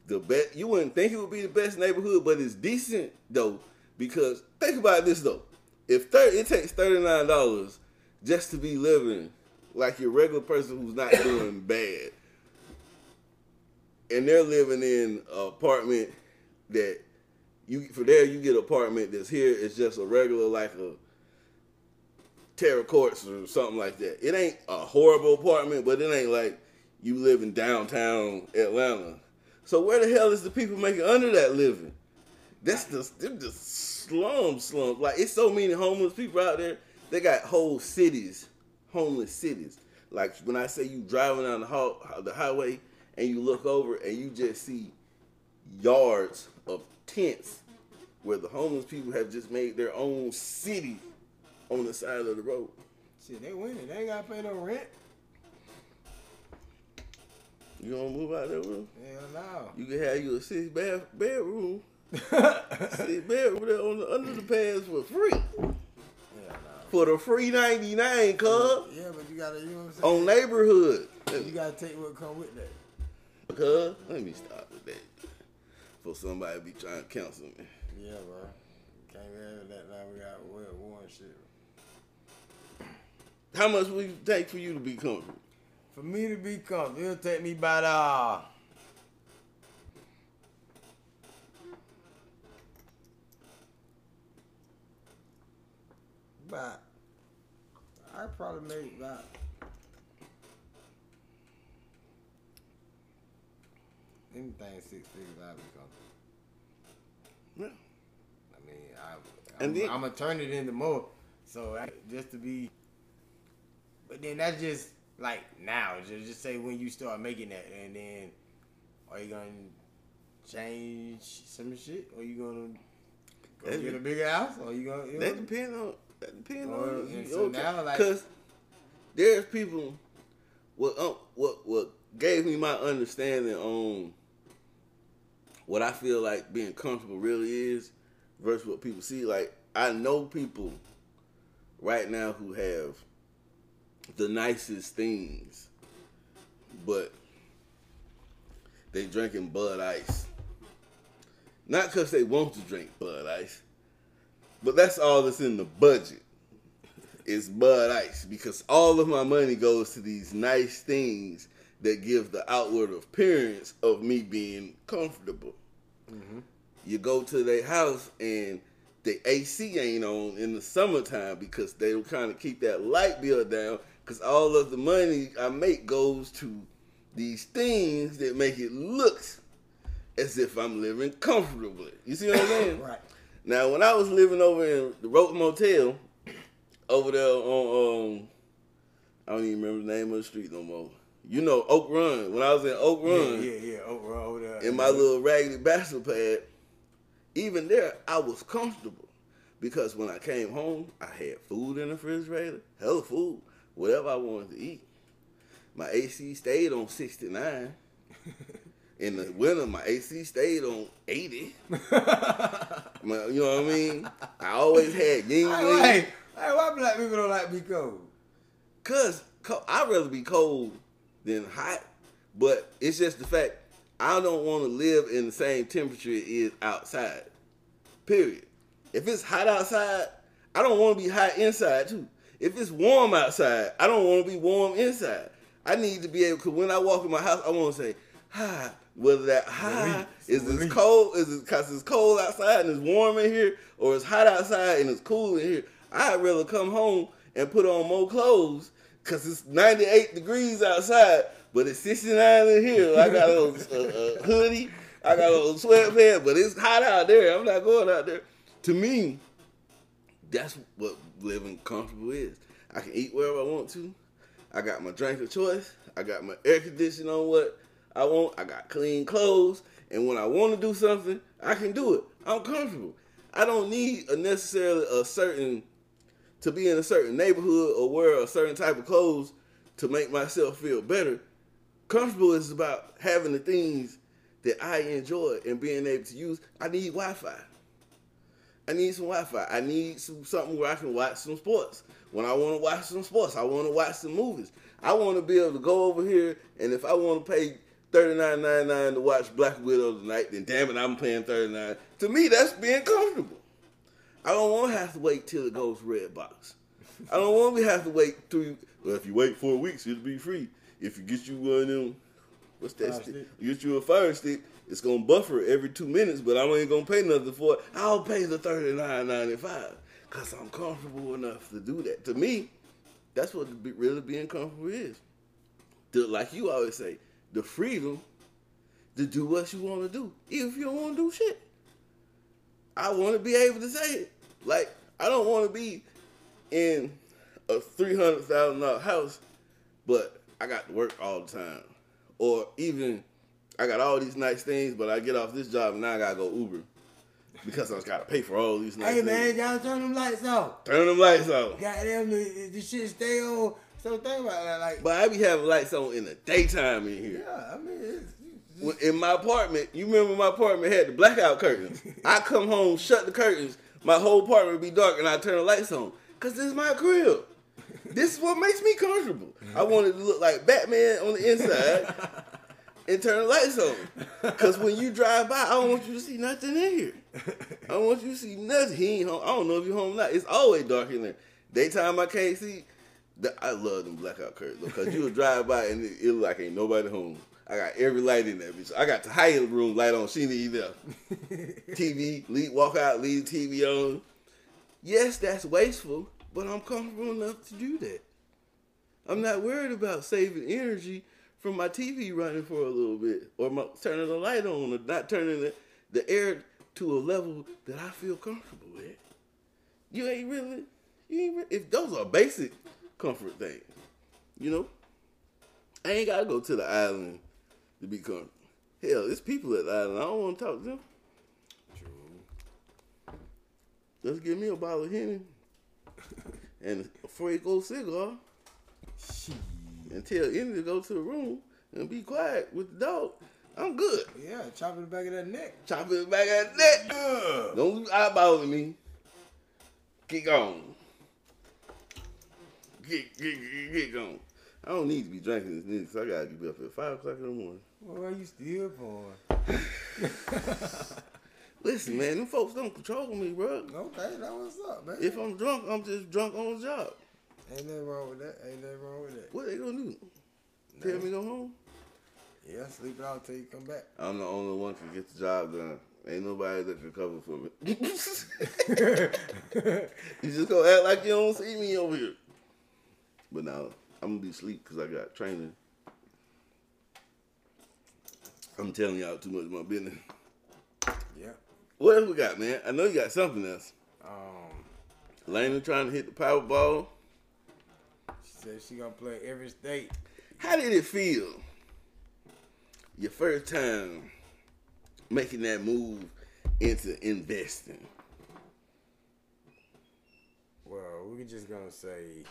the best. You wouldn't think it would be the best neighborhood, but it's decent though. Because think about this though, if 30, it takes thirty nine dollars just to be living like your regular person who's not doing bad, and they're living in an apartment that you for there you get an apartment that's here it's just a regular like a terra courts or something like that. It ain't a horrible apartment, but it ain't like you live in downtown Atlanta. So where the hell is the people making under that living? That's the them the slum slum. Like it's so many homeless people out there. They got whole cities, homeless cities. Like when I say you driving down the ho- the highway and you look over and you just see yards of tents where the homeless people have just made their own city on the side of the road. Shit, they winning. They ain't gotta pay no rent. You gonna move out there with them? Hell no. You can have you a six bed bedroom, six bedroom there on the, under the pads for free. Hell For the free ninety nine, cuz. Yeah, but you gotta, you know what I'm saying? on neighborhood. You gotta take what come with that. Cuz let me stop. For somebody to be trying to counsel me. Yeah, bro. Can't have that now. We got World War and shit. How much would it take for you to be comfortable? For me to be comfortable, it'll take me about uh about I probably make about. Anything six figures, I'd be comfortable. Yeah. I mean, I, I'm, then- I'm gonna turn it into more. So I, just to be, but then that's just like now. Just just say when you start making that, and then are you gonna change some shit, or you gonna go That- get a bigger house, or you gonna? You know, That depends on that depends Or- on you. so okay. now, like- Cause there's people. What um, what what gave me my understanding on what I feel like being comfortable really is versus what people see. Like I know people right now who have the nicest things, but they drinking Bud Ice. Not because they want to drink Bud Ice, but that's all that's in the budget. Is Bud Ice because all of my money goes to these nice things that give the outward appearance of me being comfortable. You go to their house and the AC ain't on in the summertime because they don't kind of keep that light bill down because all of the money I make goes to these things that make it look as if I'm living comfortably. You see what I'm saying? right. Now, when I was living over in the Rope Motel, over there on, um, I don't even remember the name of the street no more. You know, Oak Run. When I was in Oak Run, Yeah, yeah, yeah. Over, over there. in my little raggedy bachelor pad, even there, I was comfortable. Because when I came home, I had food in the refrigerator, hella food, whatever I wanted to eat. My AC stayed on 69. In the winter, my AC stayed on 80. My- you know what I mean? I always had yin Hey, hey, hey, why black people don't like be cold? Cause co- I'd rather be cold than hot, but it's just the fact I don't want to live in the same temperature it is outside. Period. If it's hot outside, I don't want to be hot inside too. If it's warm outside, I don't want to be warm inside. I need to be able. Cause when I walk in my house, I want to say hi. Whether that hi is it's cold, is it because it's cold outside and it's warm in here, or it's hot outside and it's cool in here. I'd rather come home and put on more clothes because it's 98 degrees outside, but it's 69 in here. I got a, a, hoodie, I got a little sweatpants, but it's hot out there. I'm not going out there. To me, that's what living comfortable is. I can eat wherever I want to. I got my drink of choice. I got my air conditioning on what I want. I got clean clothes. And when I want to do something, I can do it. I'm comfortable. I don't need a necessarily a certain to be in a certain neighborhood or wear a certain type of clothes to make myself feel better. Comfortable is about having the things that I enjoy and being able to use. I need Wi-Fi. I need some Wi-Fi. I need some something where I can watch some sports. When I want to watch some sports, I want to watch some movies. I want to be able to go over here, and if I want to pay thirty nine ninety nine to watch Black Widow tonight, then damn it, I'm paying 39. To me, that's being comfortable. I don't want to have to wait till it goes Redbox. I don't want to have to wait three. Well, if you wait four weeks, it'll be free. If you get you one of them, what's that stick? stick. You get you a fire stick. It's gonna buffer every two minutes, but I ain't gonna pay nothing for it. I'll pay the thirty nine ninety five because I'm comfortable enough to do that. To me, that's what really being comfortable is. The, like you always say, the freedom to do what you want to do, even if you don't want to do shit. I want to be able to say it. Like I don't want to be in a three hundred thousand dollar house, but I got to work all the time, or even I got all these nice things, but I get off this job and now I gotta go Uber because I just gotta pay for all these nice Hey things. man, y'all turn them lights off. Turn them lights off. Goddamn, the, the shit stay on. So think about that, like. But I be having lights on in the daytime in here. yeah, I mean, it's, In my apartment, you remember my apartment had the blackout curtains. I come home, shut the curtains, my whole apartment would be dark, and I turn the lights on. Cause this is my crib. This is what makes me comfortable. I wanted to look like Batman on the inside and turn the lights on. Cause when you drive by, I don't want you to see nothing in here. I don't want you to see nothing. He ain't home. I don't know if you're home or not. It's always dark in there. Daytime I can't see. I love them blackout curtains because you would drive by and it, it look like ain't nobody home. I got every light in that bitch. I got the high room light on. She need there. TV, leave, walk out, leave TV on. Yes, that's wasteful, but I'm comfortable enough to do that. I'm not worried about saving energy from my TV running for a little bit or my, turning the light on or not turning the, the air to a level that I feel comfortable with. You ain't really, you ain't really, if those are basic comfort things, you know, I ain't gotta go to the island to be comfortable. Hell, there's people at the island. I don't want to talk to them. True. Let's give me a bottle of Henny and a Fuego cigar and tell Henny to go to the room and be quiet with the dog. I'm good. Yeah, chop the back of that neck. Chop it back of that. Yeah. Don't eyeballing me. Get on. Get, get, get, get gone. I don't need to be drinking this nigga, so I gotta be up at 5 o'clock in the morning. What are you still for? Listen, man, them folks don't control me, bro. Okay, that what's up, man. If I'm drunk, I'm just drunk on the job. Ain't nothing wrong with that. Ain't nothing wrong with that. What they gonna do? Tell me to go home? Yeah, sleep it out till you come back. I'm the only one can get the job done. Ain't nobody that can cover for me. you just gonna act like you don't see me over here. But now I'm gonna be asleep because I got training. I'm telling y'all too much of my business. Yeah. What else we got, man? I know you got something else. Um, Lena trying to hit the Powerball. she said she gonna play every state. How did it feel? Your first time making that move into investing. Well, we're just gonna say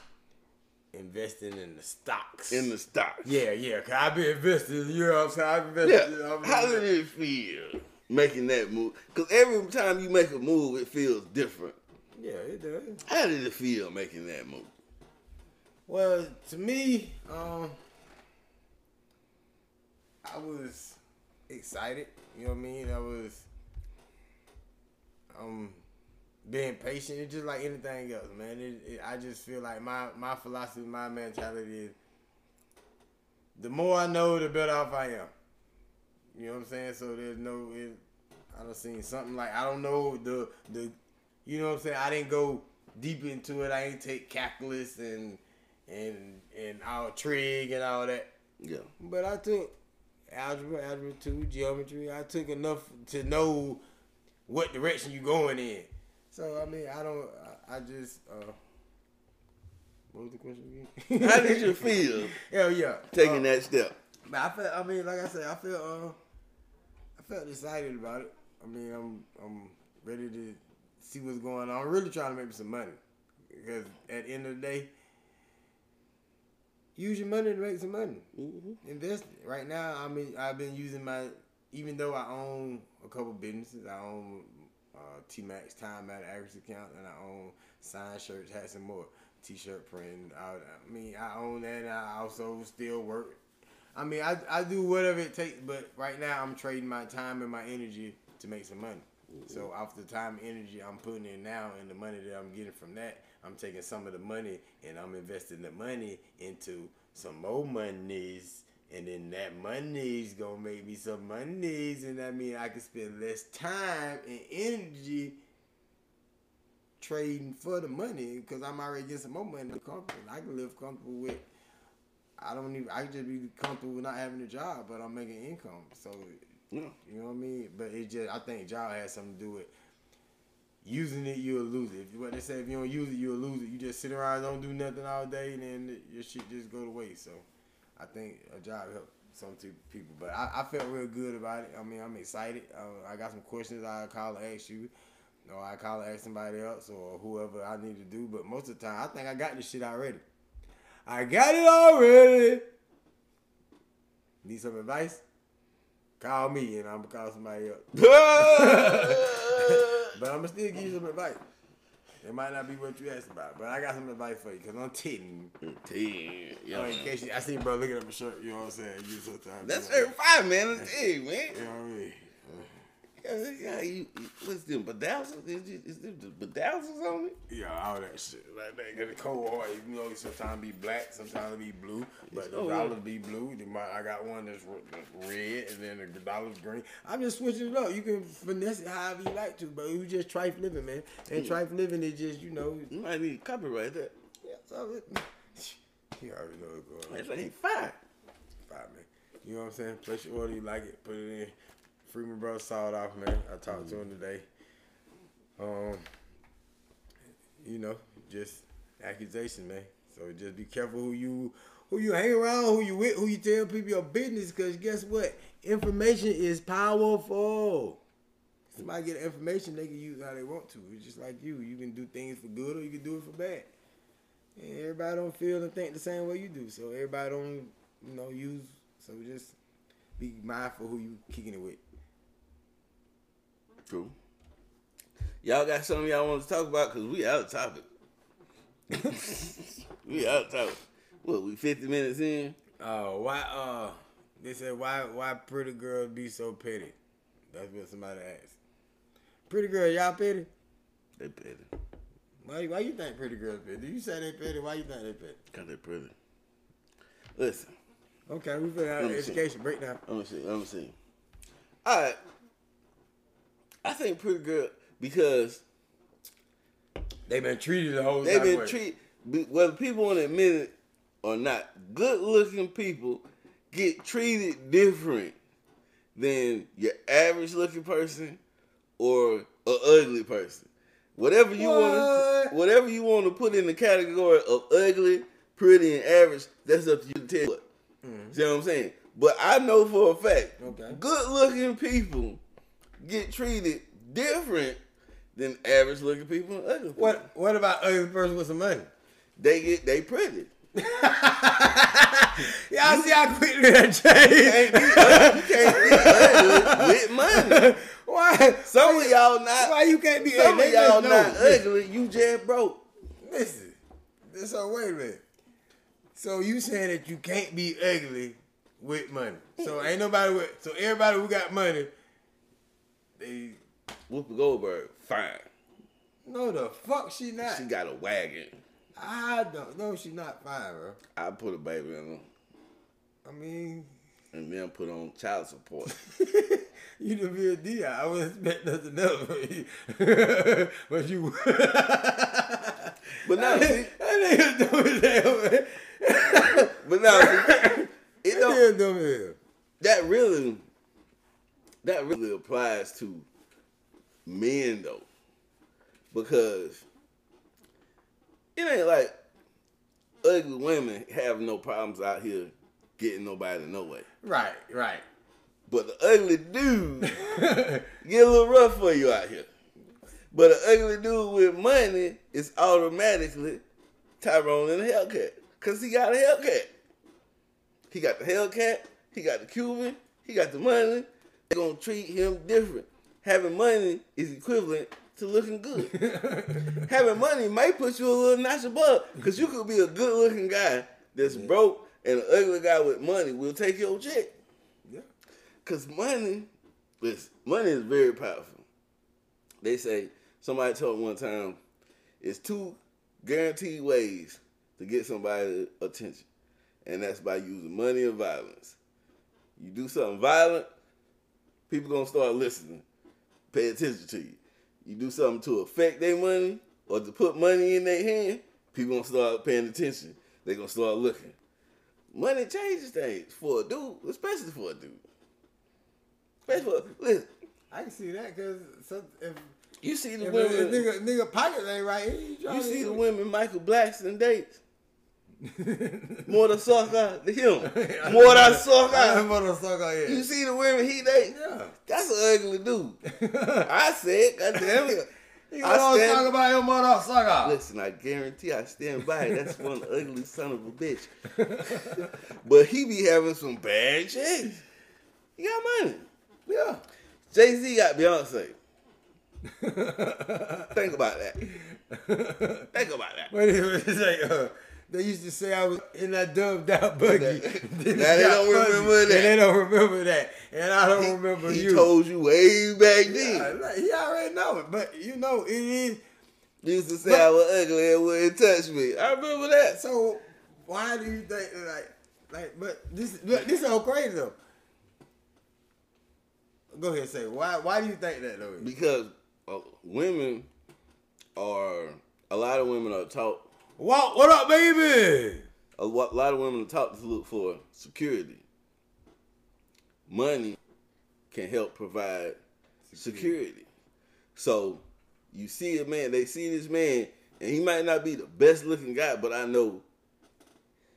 investing in the stocks. In the stocks. yeah, yeah. Cause I've been investing. You know what I'm saying? I've Yeah. invested. Been How did it feel making that move? Because every time you make a move, it feels different. Yeah, it does. How did it feel making that move? Well, to me, um, I was excited. You know what I mean? I was um being patient. It's just like anything else, man. It, it, I just feel like my my philosophy, my mentality is the more I know, the better off I am. You know what I'm saying? So there's no. It, I don't seen something like I don't know the the. You know what I'm saying? I didn't go deep into it. I ain't take calculus and and and all trig and all that. Yeah. But I took algebra, algebra two, geometry. I took enough to know what direction you're going in. So I mean, I don't. I, I just. uh What was the question again? How did you feel Hell yeah, taking Uh, that step? But I felt. I mean, like I said, I felt. Uh, I felt excited about it. I mean, I'm. I'm ready to see what's going on. I'm really trying to make some money because at the end of the day, use your money to make some money. Mm-hmm. Invest it. Right now, I mean, I've been using my. Even though I own a couple businesses, I own uh, T Max Time Matter Accuracy account, and I own signed shirts, hats, and more. T-shirt print. I, I mean, I own that. And I also still work. I mean, I, I do whatever it takes, but right now I'm trading my time and my energy to make some money. So off the time and energy I'm putting in now and the money that I'm getting from that, I'm taking some of the money and I'm investing the money into some more monies. And then that money's gonna make me some monies, and that means I can spend less time and energy trading for the money because I'm already getting some more money. I'm comfortable. I can live comfortable with. I don't even. I can just be comfortable with not having a job, but I'm making income. So Yeah. you know what I mean. But it just. I think job has something to do with using it. You'll lose it. If, what they say, if you don't use it, you'll lose it. You just sit around, don't do nothing all day, and then your shit just go to waste. So I think a job helps some two people. But I, I felt real good about it. I mean, I'm excited. Uh, I got some questions I call and ask you. Or I call and ask somebody else or whoever I need to do. But most of the time, I think I got this shit already. I got it already. Need some advice? Call me and I'm gonna call somebody else. But I'm gonna still give you some advice. It might not be what you asked about, but I got some advice for you because I'm telling you. Ten. You in case you, I seen bro looking at my shirt, you know what I'm saying? You sometimes. That's every five, man. That's ten, man. You know what I mean? Yeah, you, you- what's them bedazzles? Is, it- is them the bedazzles on it? Yeah, all that shit. Like that. Cause the cold you know, sometimes be black, sometimes be blue. But the Oh, yeah. dollars be blue. My- I got one that's red, and then the dollars green. I'm just switching it up. You can finesse it however you like to, but you just trife living, man. And trife living is just, you know, You might need copyright that. yeah, so it, You already know what's going on. It's like fire. Five, man. You know what I'm saying? Place your order, you like it, put it in. Freeman Bros sawed off, man. I talked to him today. Um, you know, just accusation, man. So just be careful who you who you hang around, who you with, who you tell people your business, because guess what? Information is powerful. Somebody get information, they can use how they want to. It's just like you. You can do things for good or you can do it for bad. And everybody don't feel and think the same way you do. So everybody don't, you know, use so just be mindful who you kicking it with. True. Y'all got something y'all want to talk about? Because we out of topic. we out of topic. What, we 50 minutes in? Oh, why uh they said why why pretty girls be so petty? That's what somebody asked. Pretty girl, y'all petty? They petty. Why why you think pretty girls petty? Do you say they petty, why you think they petty? Because they pretty. Listen, Okay, we figured out me see. education breakdown. let me see. Let me see. All right. I think pretty good because they've been treated the whole they've been treated, whether people want to admit it or not, good looking people get treated different than your average looking person or a ugly person. Whatever you want, whatever you want to put in the category of ugly, pretty, and average, that's up to you to tell. What. Mm-hmm. See what I'm saying? But I know for a fact, Okay. good looking people get treated different than average looking people people. What what about ugly person with some money? They get they pretty. Y'all see how quickly that can't be changed? ugly, you can't be ugly with money. Why? Some of y'all not. Why you can't be Some ugly? of y'all not ugly. You just broke. Listen, so wait a minute. So you saying that you can't be ugly with money? So ain't nobody with. So everybody who got money, they Whoopi Goldberg, fine. no the fuck she not. She got a wagon. I don't know she not fine, bro. I put a baby in her I mean, and then put on child support. you the real deal. I wouldn't expect nothing else from you, but you. But now, see, that nigga as hell, man. but now, see, it That don't. nigga dumb as hell. That really, that really applies to men though, because it ain't like ugly women have no problems out here getting nobody no way. Right, right. But the ugly dude get a little rough for you out here. But an ugly dude with money is automatically Tyrone in a Hellcat. Cause he got a Hellcat. He got the Hellcat, he got the Cuban, he got the money. They're gonna treat him different. Having money is equivalent to looking good. Having money might put you a little notch above. Cause you could be a good looking guy that's broke and an ugly guy with money will take your check. Yeah. Cause money, listen, money is very powerful. They say somebody told me one time, it's two guaranteed ways to get somebody's attention, and that's by using money and violence. You do something violent, people gonna start listening, pay attention to you. You do something to affect their money or to put money in their hand, people gonna start paying attention. They gonna start looking. Money changes things for a dude, especially for a dude. Especially for, listen, I can see that because if, you see the if, women, nigga, nigga pockets ain't right, you see the women Michael Blackson dates. More the sucker than him. More the sucker. Motherfucker, You see the women he date? Yeah. That's an ugly dude. I said, goddamn it. You I know stand- talk about your motherfucker. Listen, I guarantee I stand by it. That's one ugly son of a bitch. but he be having some bad chicks. He got money. Yeah. Jay Z got Beyonce. Think about that. Think about that. What is it say? Uh, they used to say I was in that dubbed out buggy. Now they don't fuzzy, remember And that. they don't remember that. And I don't remember he you. told you way back then. like, he already know it. But you know, it is. You used to say But- I was ugly and wouldn't touch me. I remember that. So why do you think like like but this this so crazy though. Go ahead and say why why do you think that though? Because uh, women are, a lot of women are taught, What what up, baby? a lot of women talk to look for security. Money can help provide security. So you see a man, they see this man, and he might not be the best looking guy, but I know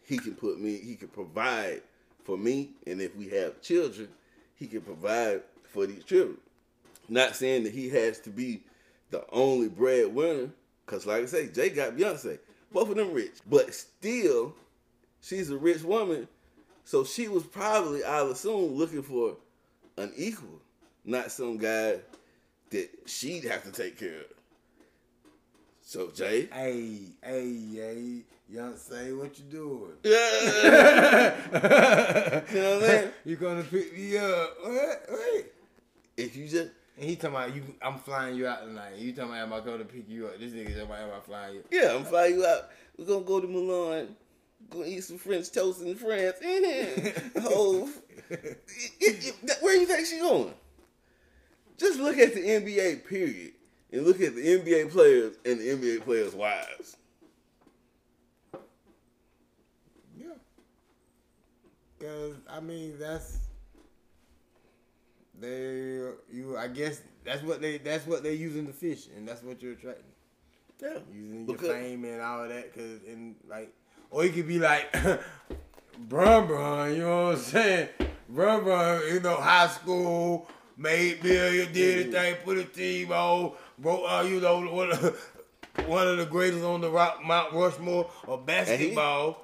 he can put me, he can provide for me, and if we have children, he can provide for these children. Not saying that he has to be the only breadwinner, because like I say, Jay got Beyonce. Both of them rich. But still, she's a rich woman. So she was probably, I'll assume, looking for an equal, not some guy that she'd have to take care of. So Jay, Hey, hey, hey, Beyonce, what you doing? yeah, you know what I'm saying? you gonna pick me up? What? Wait. If you just And he talking about you. I'm flying you out tonight. You talking about am I going to pick you up? This nigga talking about am I flying you? Yeah, I'm fly you out. We're gonna go to Milan. Gonna eat some French toast in France. oh, it- it- it- where you think she going? Just look at the NBA period and look at the NBA players and the NBA players' wives. Yeah. Cause I mean that's they you I guess that's what they that's what they're using to fish and that's what you're attracting. Yeah, Using your Because- fame and all that cause and like or you could be like Bron Bron, you know what I'm saying? Bron Bron, you know, high school, made million, did a thing, put a team on, broke uh, you know, one of, one of the greatest on the rock Mount Rushmore of basketball.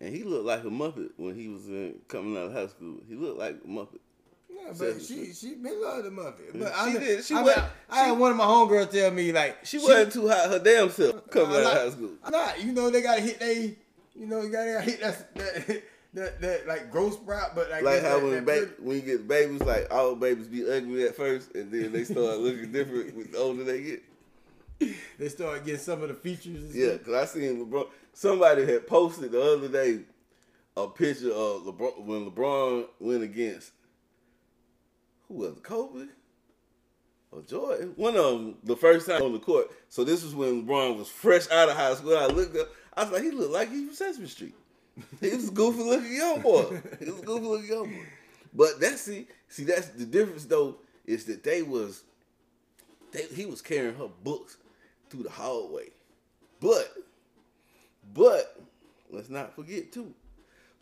and he looked like a muppet when he was in, coming out of high school. He looked like a muppet. Yeah, but she she been love the Muppet. But She I, did. She I, mean, I had one of my homegirls tell me like She, wasn't too hot her damn self uh, coming I'm out not- of high school. I'm not. You know they gotta hit they. You know you gotta hit that that that, that like growth sprout, but like, Like how that, when that ba- when you get babies, like all babies be ugly at first, and then they start looking different with the older they get. they start getting some of the features. And Yeah, because I seen LeBron. Somebody had posted the other day a picture of LeBron when LeBron went against who was it, Kobe or Jordan? One of them the first time on the court. So this was when LeBron was fresh out of high school. I looked up. I was like, he looked like he from Sesame Street. He was a goofy looking young boy. He was a goofy looking young boy. But that's see, see that's the difference though is that they was they, he was carrying her books through the hallway. But, but let's not forget too,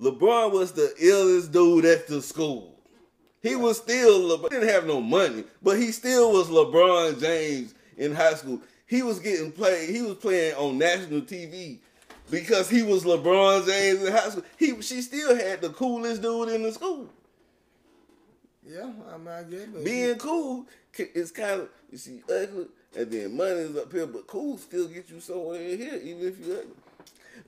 LeBron was the illest dude at the school. He was still LeBron. He didn't have no money, but he still was LeBron James in high school. He was getting played. He was playing on national TV because he was LeBron James in high school. He she still had the coolest dude in the school. yeah. I mean, I get it. Being cool is kind of you see ugly, and then money is up here, but cool still get you somewhere in here, even if you ugly.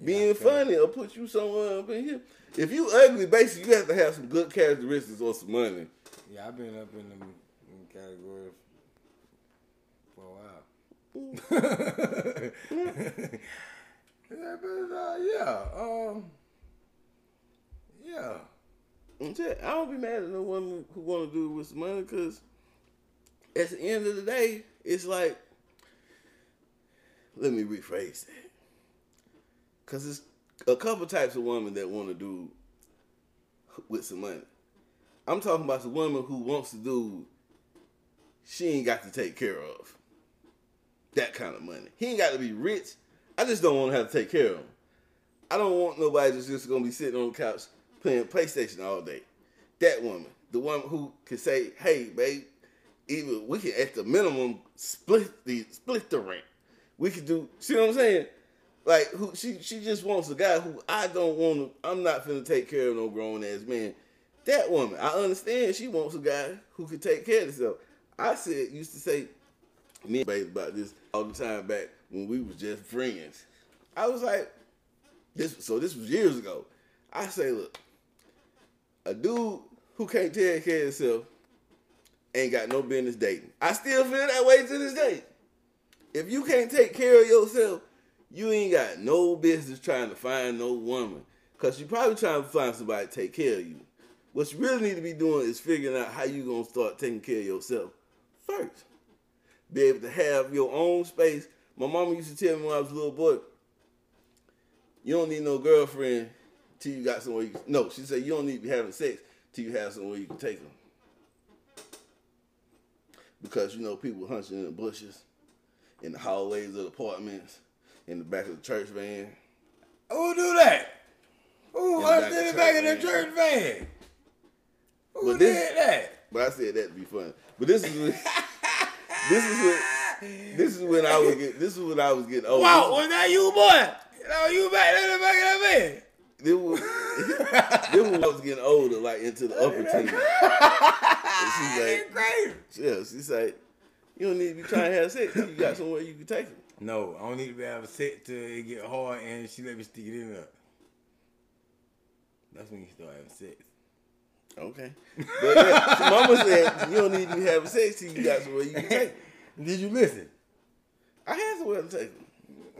Being funny will put you somewhere up in here. If you ugly, basically you have to have some good characteristics or some money. yeah, I've been up in the category for a while. yeah, but uh, yeah, um, yeah. I'm telling you, I don't be mad at no woman who want to do it with some money because at the end of the day, it's like, let me rephrase that. Because it's a couple types of women that want to do with some money. I'm talking about the woman who wants to do, she ain't got to take care of that kind of money. He ain't got to be rich. I just don't want to have to take care of him. I don't want nobody that's just gonna be sitting on the couch playing PlayStation all day. That woman, the woman who can say, "Hey, babe, even we can at the minimum split the split the rent. We can do." See what I'm saying? Like who she she just wants a guy who I don't want to. I'm not finna take care of no grown ass man. That woman, I understand. She wants a guy who can take care of herself. I said used to say me and about this all the time back when we was just friends. I was like, this so this was years ago. I say, look, a dude who can't take care of himself ain't got no business dating. I still feel that way to this day. If you can't take care of yourself, you ain't got no business trying to find no woman. Cause you probably trying to find somebody to take care of you. What you really need to be doing is figuring out how you gonna start taking care of yourself first. Be able to have your own space. My mama used to tell me when I was a little boy, you don't need no girlfriend till you got somewhere. You can, no, she said you don't need to be having sex till you have somewhere you can take them. Because you know people hunching in the bushes, in the hallways of apartments, in the back of the church van. Who do that? Who back in the back of the church van? Who But this- did that? But I said that'd be fun. But this is when, this is when this is when I was get this is when I was getting old. Wow, was that you, boy? No, you back in the back of that van. This was this was I was getting older, like into the upper teens. She's like, crazy. yeah, she's like, you don't need to be trying to have sex. You got somewhere you can take them. No, I don't need to be having sex till it get hard and she let me stick it in there. That's when you start having sex. Okay. But yeah, mama said you don't need to be having sex till you got somewhere you can take. Did you listen? I had somewhere to take.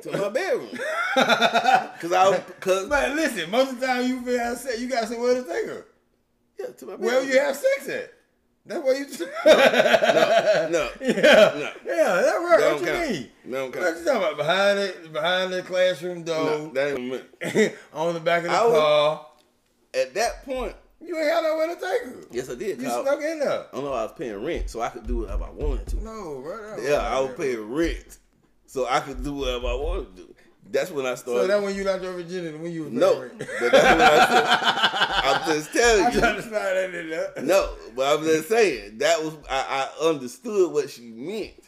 To my bedroom. Cause I was, cause, But listen, most of the time you feel sex, you got somewhere to take her. yeah, to my bedroom. Where you have sex at? That's where you. No, no. Yeah, No. yeah, that works. That What you count. mean? That don't What you talking about? Behind it, behind the classroom door, No, that ain't on the back of the I was- car. At that point, You ain't had nowhere to take her. yes, I did. You I, stuck in there. I know I was paying rent, so I could do whatever I wanted to. No, bro. that Yeah, I was paying rent, so I could do whatever I wanted to do. That's when I started. So that when you lost your virginity, when you was no, married. but that's when I. I'm just telling you. to slide that in there. No, but I'm just saying that was I, I understood what she meant.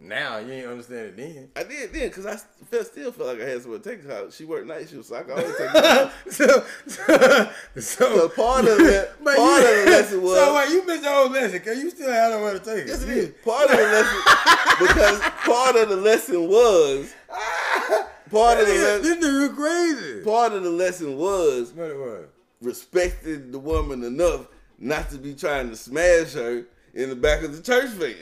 Now you ain't understand it then. I did then because I felt, still felt like I had somewhere to take her. She worked night shift, so I could always take her. so, so, so part of it, part you, of the lesson was So wait, you missed the whole lesson because you still had nowhere to take it. Yes, it is. Part of the lesson because part of the lesson was part of the lesson. This nigga crazy. part of the lesson was What it was? respecting the woman enough not to be trying to smash her in the back of the church van.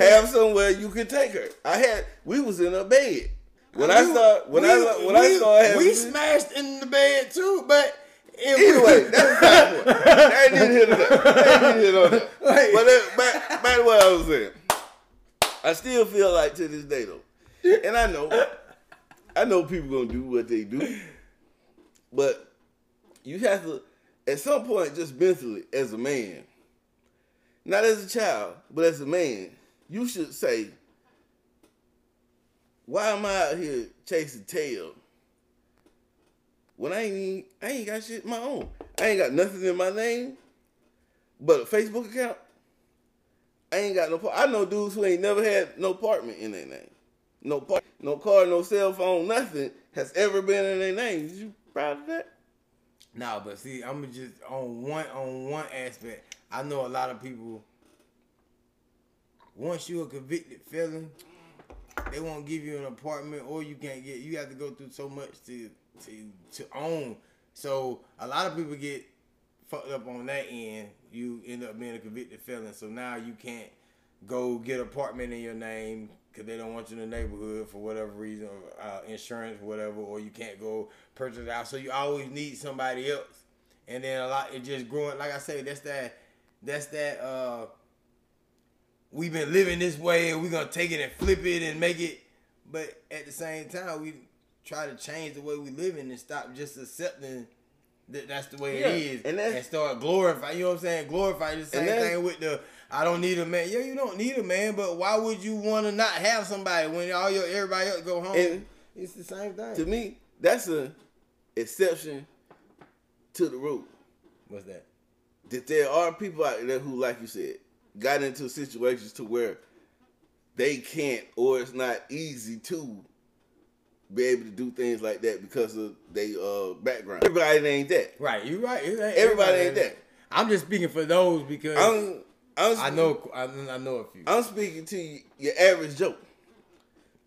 Have somewhere you can take her. I had we was in a bed when I start when we, I when I having we smashed in the bed too, but Anyway, that's not what. That didn't hit on that. That didn't hit on that. But that, back, back to what I was saying. I still feel like to this day though, and I know, I know people gonna do what they do, but you have to, at some point, just mentally, as a man, not as a child, but as a man, you should say, "Why am I out here chasing tail?" when I ain't I ain't got shit my own. I ain't got nothing in my name but a Facebook account. I ain't got no. I know dudes who ain't never had no apartment in their name, no par- no car, no cell phone, nothing has ever been in their name. You proud of that? Nah, but see, I'm just on one on one aspect. I know a lot of people. Once you're a convicted felon, they won't give you an apartment, or you can't get. You have to go through so much to to to own. So a lot of people get fucked up on that end. You end up being a convicted felon, so now you can't go get apartment in your name because they don't want you in the neighborhood for whatever reason, or, uh, insurance, whatever, or you can't go purchase house. So you always need somebody else. And then a lot, it just growing. Like I say, that's that. That's that. uh We've been living this way, and we're gonna take it and flip it and make it. But at the same time, we try to change the way we live in and stop just accepting that that's the way Yeah, it is, and and, start glorifying. You know what I'm saying? Glorify the same thing with the. I don't need a man. Yeah, you don't need a man, but why would you want to not have somebody when all your everybody else go home? And- it's the same thing. To me, that's a exception to the rule. What's that? That there are people out there who, like you said, got into situations to where they can't or it's not easy to be able to do things like that because of their uh, background. Everybody ain't that. Right, you right. It ain't- Everybody ain't that. I'm just speaking for those because I'm, I'm I know I, I know a few. I'm speaking to you, your average Joe.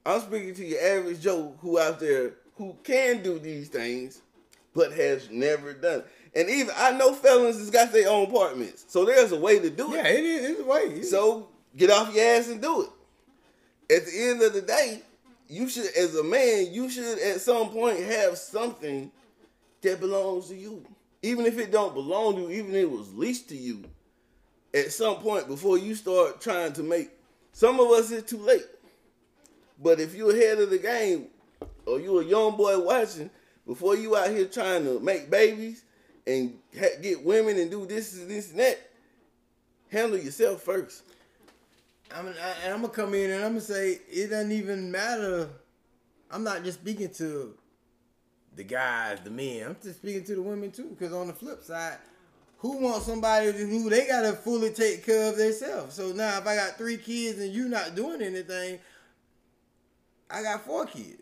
I'm speaking to your average Joe who out there who can do these things, but has never done. it. And even I know felons has got their own apartments, so there's a way to do yeah, it. it is. It's a way. So get off your ass and do it. At the end of the day, you should, as a man, you should at some point have something that belongs to you, even if it don't belong to you, even if it was leased to you. At some point before you start trying to make, some of us it's too late. But if you're ahead of the game, or you a young boy watching, before you out here trying to make babies and ha- get women and do this and this and that, handle yourself first. I'm, I, and I'm gonna come in and I'm gonna say it doesn't even matter. I'm not just speaking to the guys, the men. I'm just speaking to the women too. Because on the flip side, who wants somebody who they gotta fully take care of themselves? So now, if I got three kids and you not doing anything, I got four kids.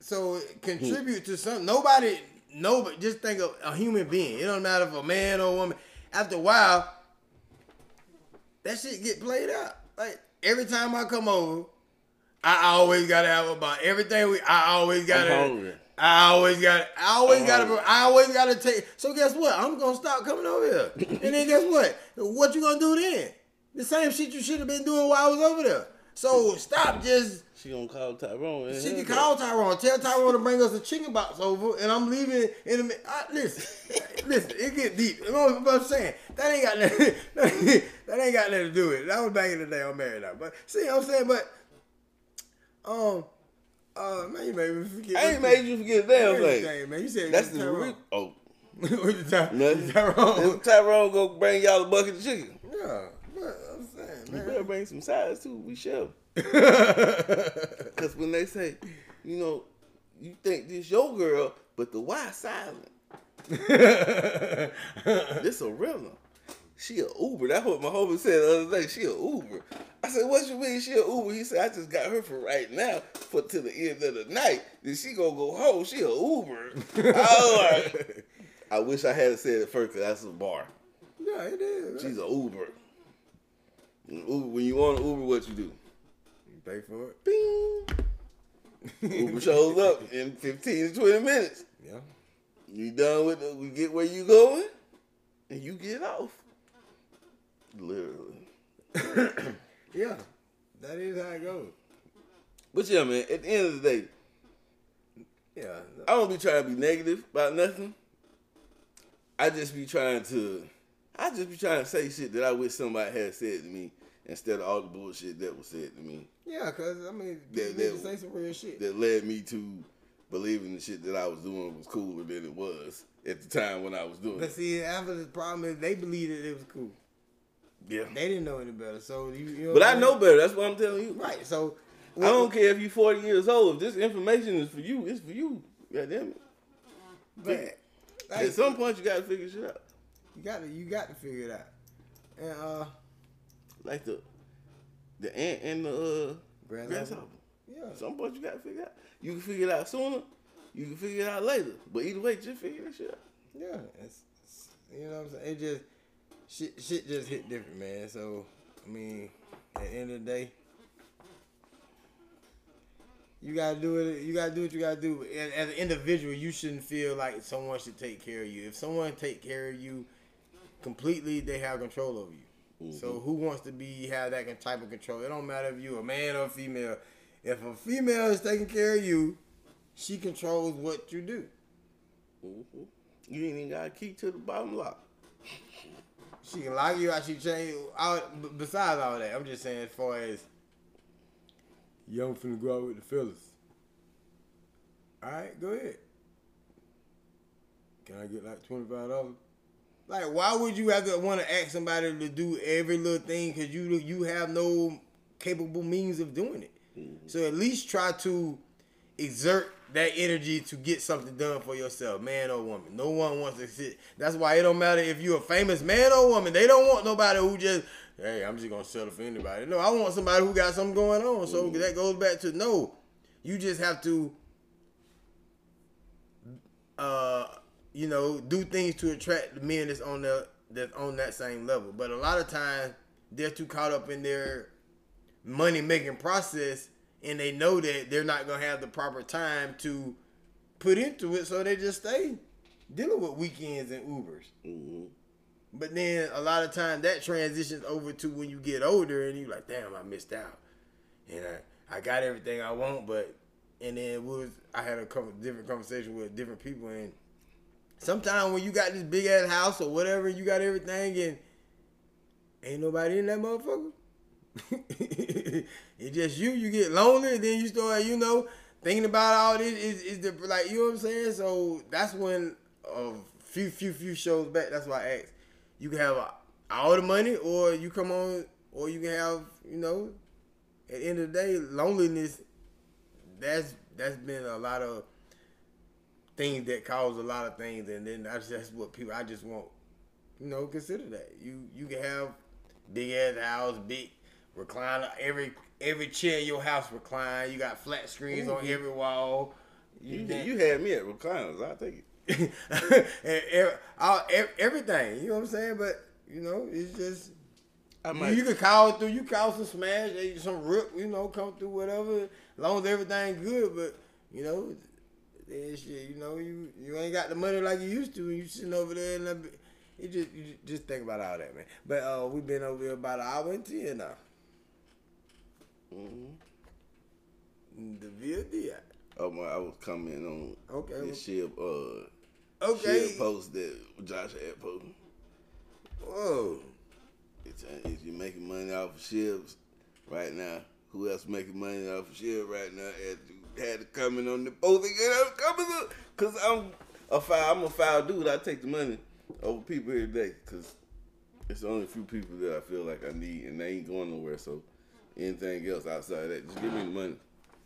So contribute to something. Nobody, nobody. Just think of a human being. It don't matter if a man or a woman. After a while, that shit get played out. Like every time I come over, I always gotta have about everything. We, I always gotta. I always got. I always gotta. I always gotta take. So guess what? I'm gonna stop coming over here. and then guess what? What you gonna do then? The same shit you should have been doing while I was over there. So stop just. She gonna call Tyrone. She can call Tyrone. Tell Tyrone to bring us a chicken box over, and I'm leaving in a minute. Listen, listen, it get deep. You know what I'm saying? That ain't got nothing. That ain't got nothing to do with it. That was back in the day. I'm married now, but see, what I'm saying, but um, uh, man, you made me forget. I ain't made you forget a damn thing. Man. You said That's the Tyrone. re- oh. What you Ty- Nothing. Tyrone. Tyrone go bring y'all a bucket of chicken. Yeah, but I'm saying, You better bring some sides too. We shall. Cause when they say, you know, you think this your girl, but the Y silent. This a real one. She a Uber. That's what my homie said the other day. She a Uber. I said, what you mean she a Uber? He said, I just got her for right now for till the end of the night. Then she gonna go home. She a Uber. I like, I wish I had said it first, cause that's a bar. yeah, it is. She's a Uber. Uber. When you on Uber, what you do? Pay for it. Bing. Uber shows up in 15 to 20 minutes. Yeah. You done with the, we get where you going, and you get off. Literally. Yeah. That is how it goes. But yeah, man, at the end of the day, Yeah. I don't be trying to be negative about nothing. I just be trying to, I just be trying to say shit that I wish somebody had said to me instead of all the bullshit that was said to me Yeah, cause I mean, That- that- say some real shit. that led me to believing the shit that I was doing was cooler than it was at the time when I was doing But it. see, after the problem is they believed that it was cool. Yeah. They didn't know any better. So you, you know But I I'm know better. That's what I'm telling you. Right. So I don't care if you're 40 years old. If this information is for you, it's for you. God damn it. But At some point, you got to figure shit out. you got to you got to figure it out. And uh, Like the the ant and the uh, Grasshopper. grasshopper. yeah, some point, you got to figure out. You can figure it out sooner. You can figure it out later. But either way, just figure that shit out. yeah. It's, it's- you know what I'm saying. It just shit shit just hit different, man. So I mean, at the end of the day. You gotta do it. You gotta do what you gotta do. As, as an individual, you shouldn't feel like someone should take care of you. If someone take care of you completely, they have control over you. So who wants to be have that type of control? It don't matter if you a man or a female. If a female is taking care of you, she controls what you do. Mm-hmm. You ain't even got a key to the bottom lock. She can lock you out. She change. Out, besides all that, I'm just saying as far as young finna go out with the fellas. All right, go ahead. Can I get like twenty five dollars? Like, why would you have to want to ask somebody to do every little thing because you you have no capable means of doing it? So at least try to exert that energy to get something done for yourself, man or woman. No one wants to sit. That's why it don't matter if you're a famous man or woman. They don't want nobody who just, hey, I'm just gonna settle for anybody. No, I want somebody who got something going on. So that goes back to no, you just have to, uh, you know, do things to attract the men that's on the that's on that same level. But a lot of times they're too caught up in their money making process and they know that they're not gonna have the proper time to put into it, so they just stay dealing with weekends and Ubers. Mm-hmm. But then a lot of time that transitions over to when you get older and you're like, damn, I missed out, and I, I got everything I want, but and then was I had a couple different conversation with different people and sometimes when you got this big ass house or whatever, you got everything and ain't nobody in that motherfucker. it's just you. You get lonely, then you start, you know, thinking about all this is, is the like you know what I'm saying. So that's when a few few few shows back. That's why I asked. You can have all the money, or you come on, or you can have you know. At the end of the day, loneliness. That's that's been a lot of things that cause a lot of things, and then that's just what people. I just want, you know, consider that you you can have big ass house, big recliner, every every chair in your house recline. You got flat screens on every wall. You, you had me at recliners. I'll take it. and every, all, everything, you know what I'm saying? But you know, it's just I you, might. you can call through. You call some smash, some rip, you know, come through whatever. As long as everything good, but you know, then shit, you know, you you ain't got the money like you used to. and You sitting over there and be- it just you just think about all that, man. But uh, we've been over here about an hour and ten now. Mm-hmm. The VOD. Oh my! I was commenting on Okay. this ship Uh, Okay. shit post that Josh had posted. Whoa. It's, uh, if you're making money off of Shibs right now, who else making money off of Shib right now? To, had to comment on the post again. I'm coming up because I'm a foul. I'm a foul dude. I take the money over people every day because it's only a few people that I feel like I need, and they ain't going nowhere. So anything else outside of that, just give me the money.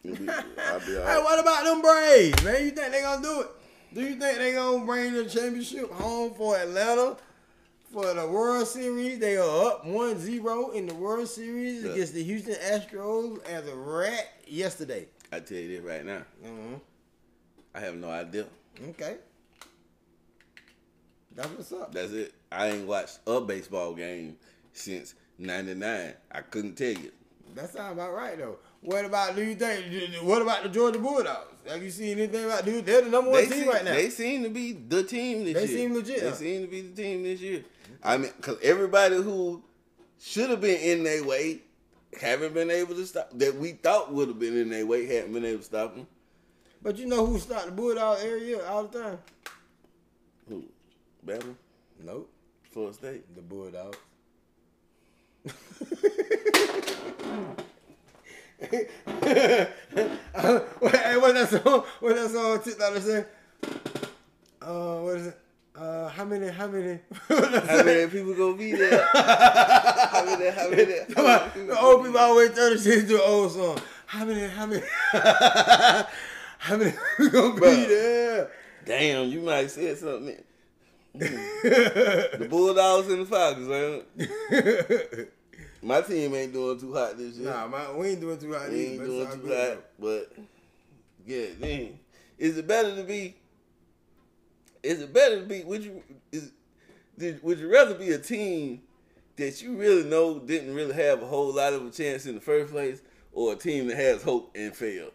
It'll be- I'll be all Hey, what about them Braves, man? You think they gonna do it? Do you think they gonna bring the championship home for Atlanta for the World Series? They are up 1-0 in the World Series Yeah. against the Houston Astros as a rat yesterday. I tell you this right now, Mm-hmm. I have no idea. Okay. That's what's up. That's it. I ain't watched a baseball game since '99. I couldn't tell you. That sounds about right though. What about do you think? What about the Georgia Bulldogs? Have you seen anything about dude? They're the number one They team seem, right now. they seem to be the team this They year. They seem legit, They huh? seem to be the team this year. I mean, cause everybody who should have been in their way haven't been able to stop. That we thought would have been in their way haven't been able to stop them. but you know who stopped the Bulldog area all the time? Who? Bama, Nope. Florida State. The Bulldogs. hey, what that song? What that song? TikTok that say? Uh, what is it? Uh, how many? How many? How many people gonna be there? how many? How many? How many people the old people always turn this into an old song. How many? How many? how many people gonna be Bruh. there? Damn, you might have said something. the Bulldogs and the Falcons, man. My team ain't doing too hot this year. nah, man, we ain't doing too hot. we ain't but doing too hot, but yeah, then is it better to be? Is it better to be? Would you is? Did, would you rather be a team that you really know didn't really have a whole lot of a chance in the first place, or a team that has hope and failed?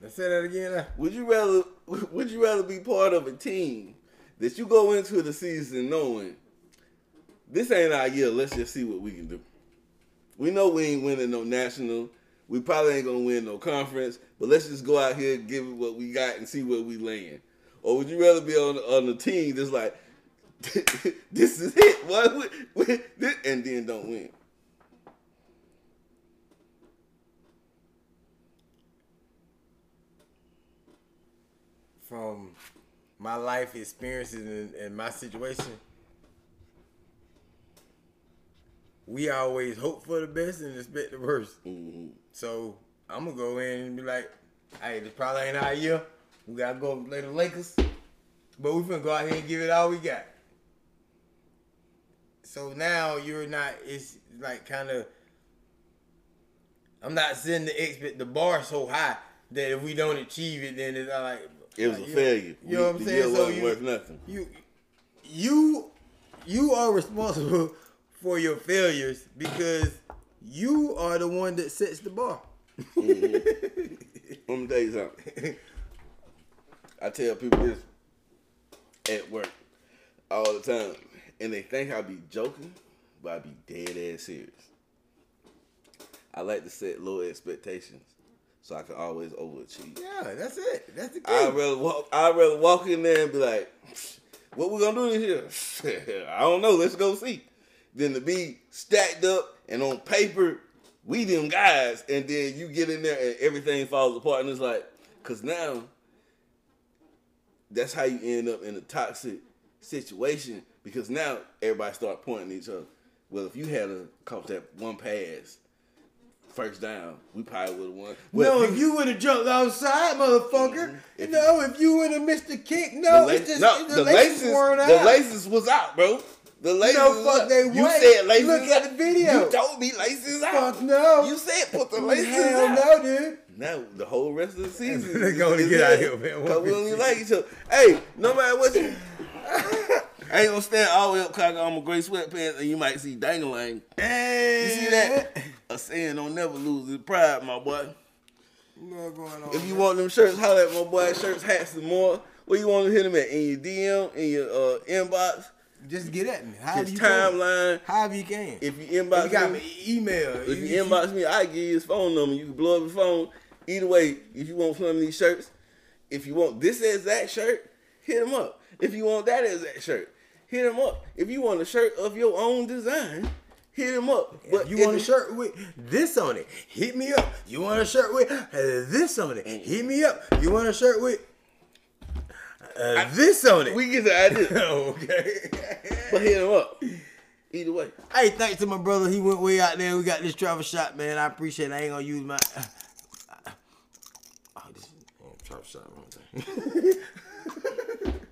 Let's say that again. Would you rather would you rather be part of a team that you go into the season knowing this ain't our year, let's just see what we can do. We know we ain't winning no national. We probably ain't gonna win no conference, but let's just go out here, give it what we got, and see where we land. Or would you rather be on on a team that's like, this is it, what, and then don't win? From my life experiences and, and my situation, we always hope for the best and expect the worst. Mhm. So I'm gonna go in and be like, "Hey, this probably ain't our year. We gotta go play the Lakers, but we finna go out here and give it all we got." So now you're not. It's like kind of. I'm not setting the expect the bar so high that if we don't achieve it, then it's not like It was like, a you- failure. You know what I'm saying? So wasn't you, worth nothing. you you you are responsible for your failures because you are the one that sets the bar. Mm-hmm. Let me tell you something. I tell people this at work all the time, and they think I be joking, but I be dead ass serious. I like to set low expectations so I can always overachieve. yeah, that's it. That's the key. I'd rather walk. I'd rather walk in there and be like, "What we gonna do this year? I don't know. Let's go see." Than to be stacked up and on paper we them guys, and then you get in there and everything falls apart, and it's like, cause now that's how you end up in a toxic situation because now everybody start pointing at each other. Well, if you had a caught that one pass, first down, we probably would have won. Well, no, if you would have jumped outside, motherfucker. Mm-hmm. If no, if you would have missed the kick, the, no, la- it's just no, the, the laces, laces, weren't the laces was out, bro. The laces, No, fuck, they You said laces. Look at the video. You told me laces out. Fuck no. You said put the laces Hell out. no, dude. Now the whole rest of the season. They're gonna get out here, man. Cause we even like each other. Hey, no matter what you. I ain't gonna stand all the way up cock on my gray sweatpants and you might see dangling. Hey, You see that? A saying don't never lose his pride, my boy. Going on? If you want them shirts, holler at my boy. Shirts, hats, and more. Where you want to hit them at? In your DM, in your uh, inbox, just get at me. However his you can. timeline. However you can. If you inbox you got me, email. if you inbox me, I give you his phone number. You can blow up your phone. Either way, if you want some of these shirts, if you want this as that shirt, hit him up. If you want that as that shirt, hit him up. If you want a shirt of your own design, hit him up. But you want a shirt with this on it? Hit me up. You want a shirt with this on it? Hit me up. You want a shirt with uh, this on it? We get the idea, okay. but hit him up. Either way. Hey, thanks to my brother. He went way out there. We got this travel shot, man. I appreciate it. I ain't gonna use my. Oh, this oh, travel shot. wrong thing.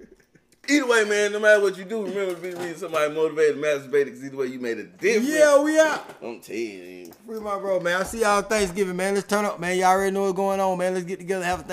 Either way, man, no matter what you do, remember to be reading somebody motivated, masturbated, because either way you made a difference. yeah, we out. I'm telling you. Free my bro, man. I'll see y'all Thanksgiving, man. Let's turn up, man. Y'all already know what's going on, man. Let's get together, have a Thanksgiving.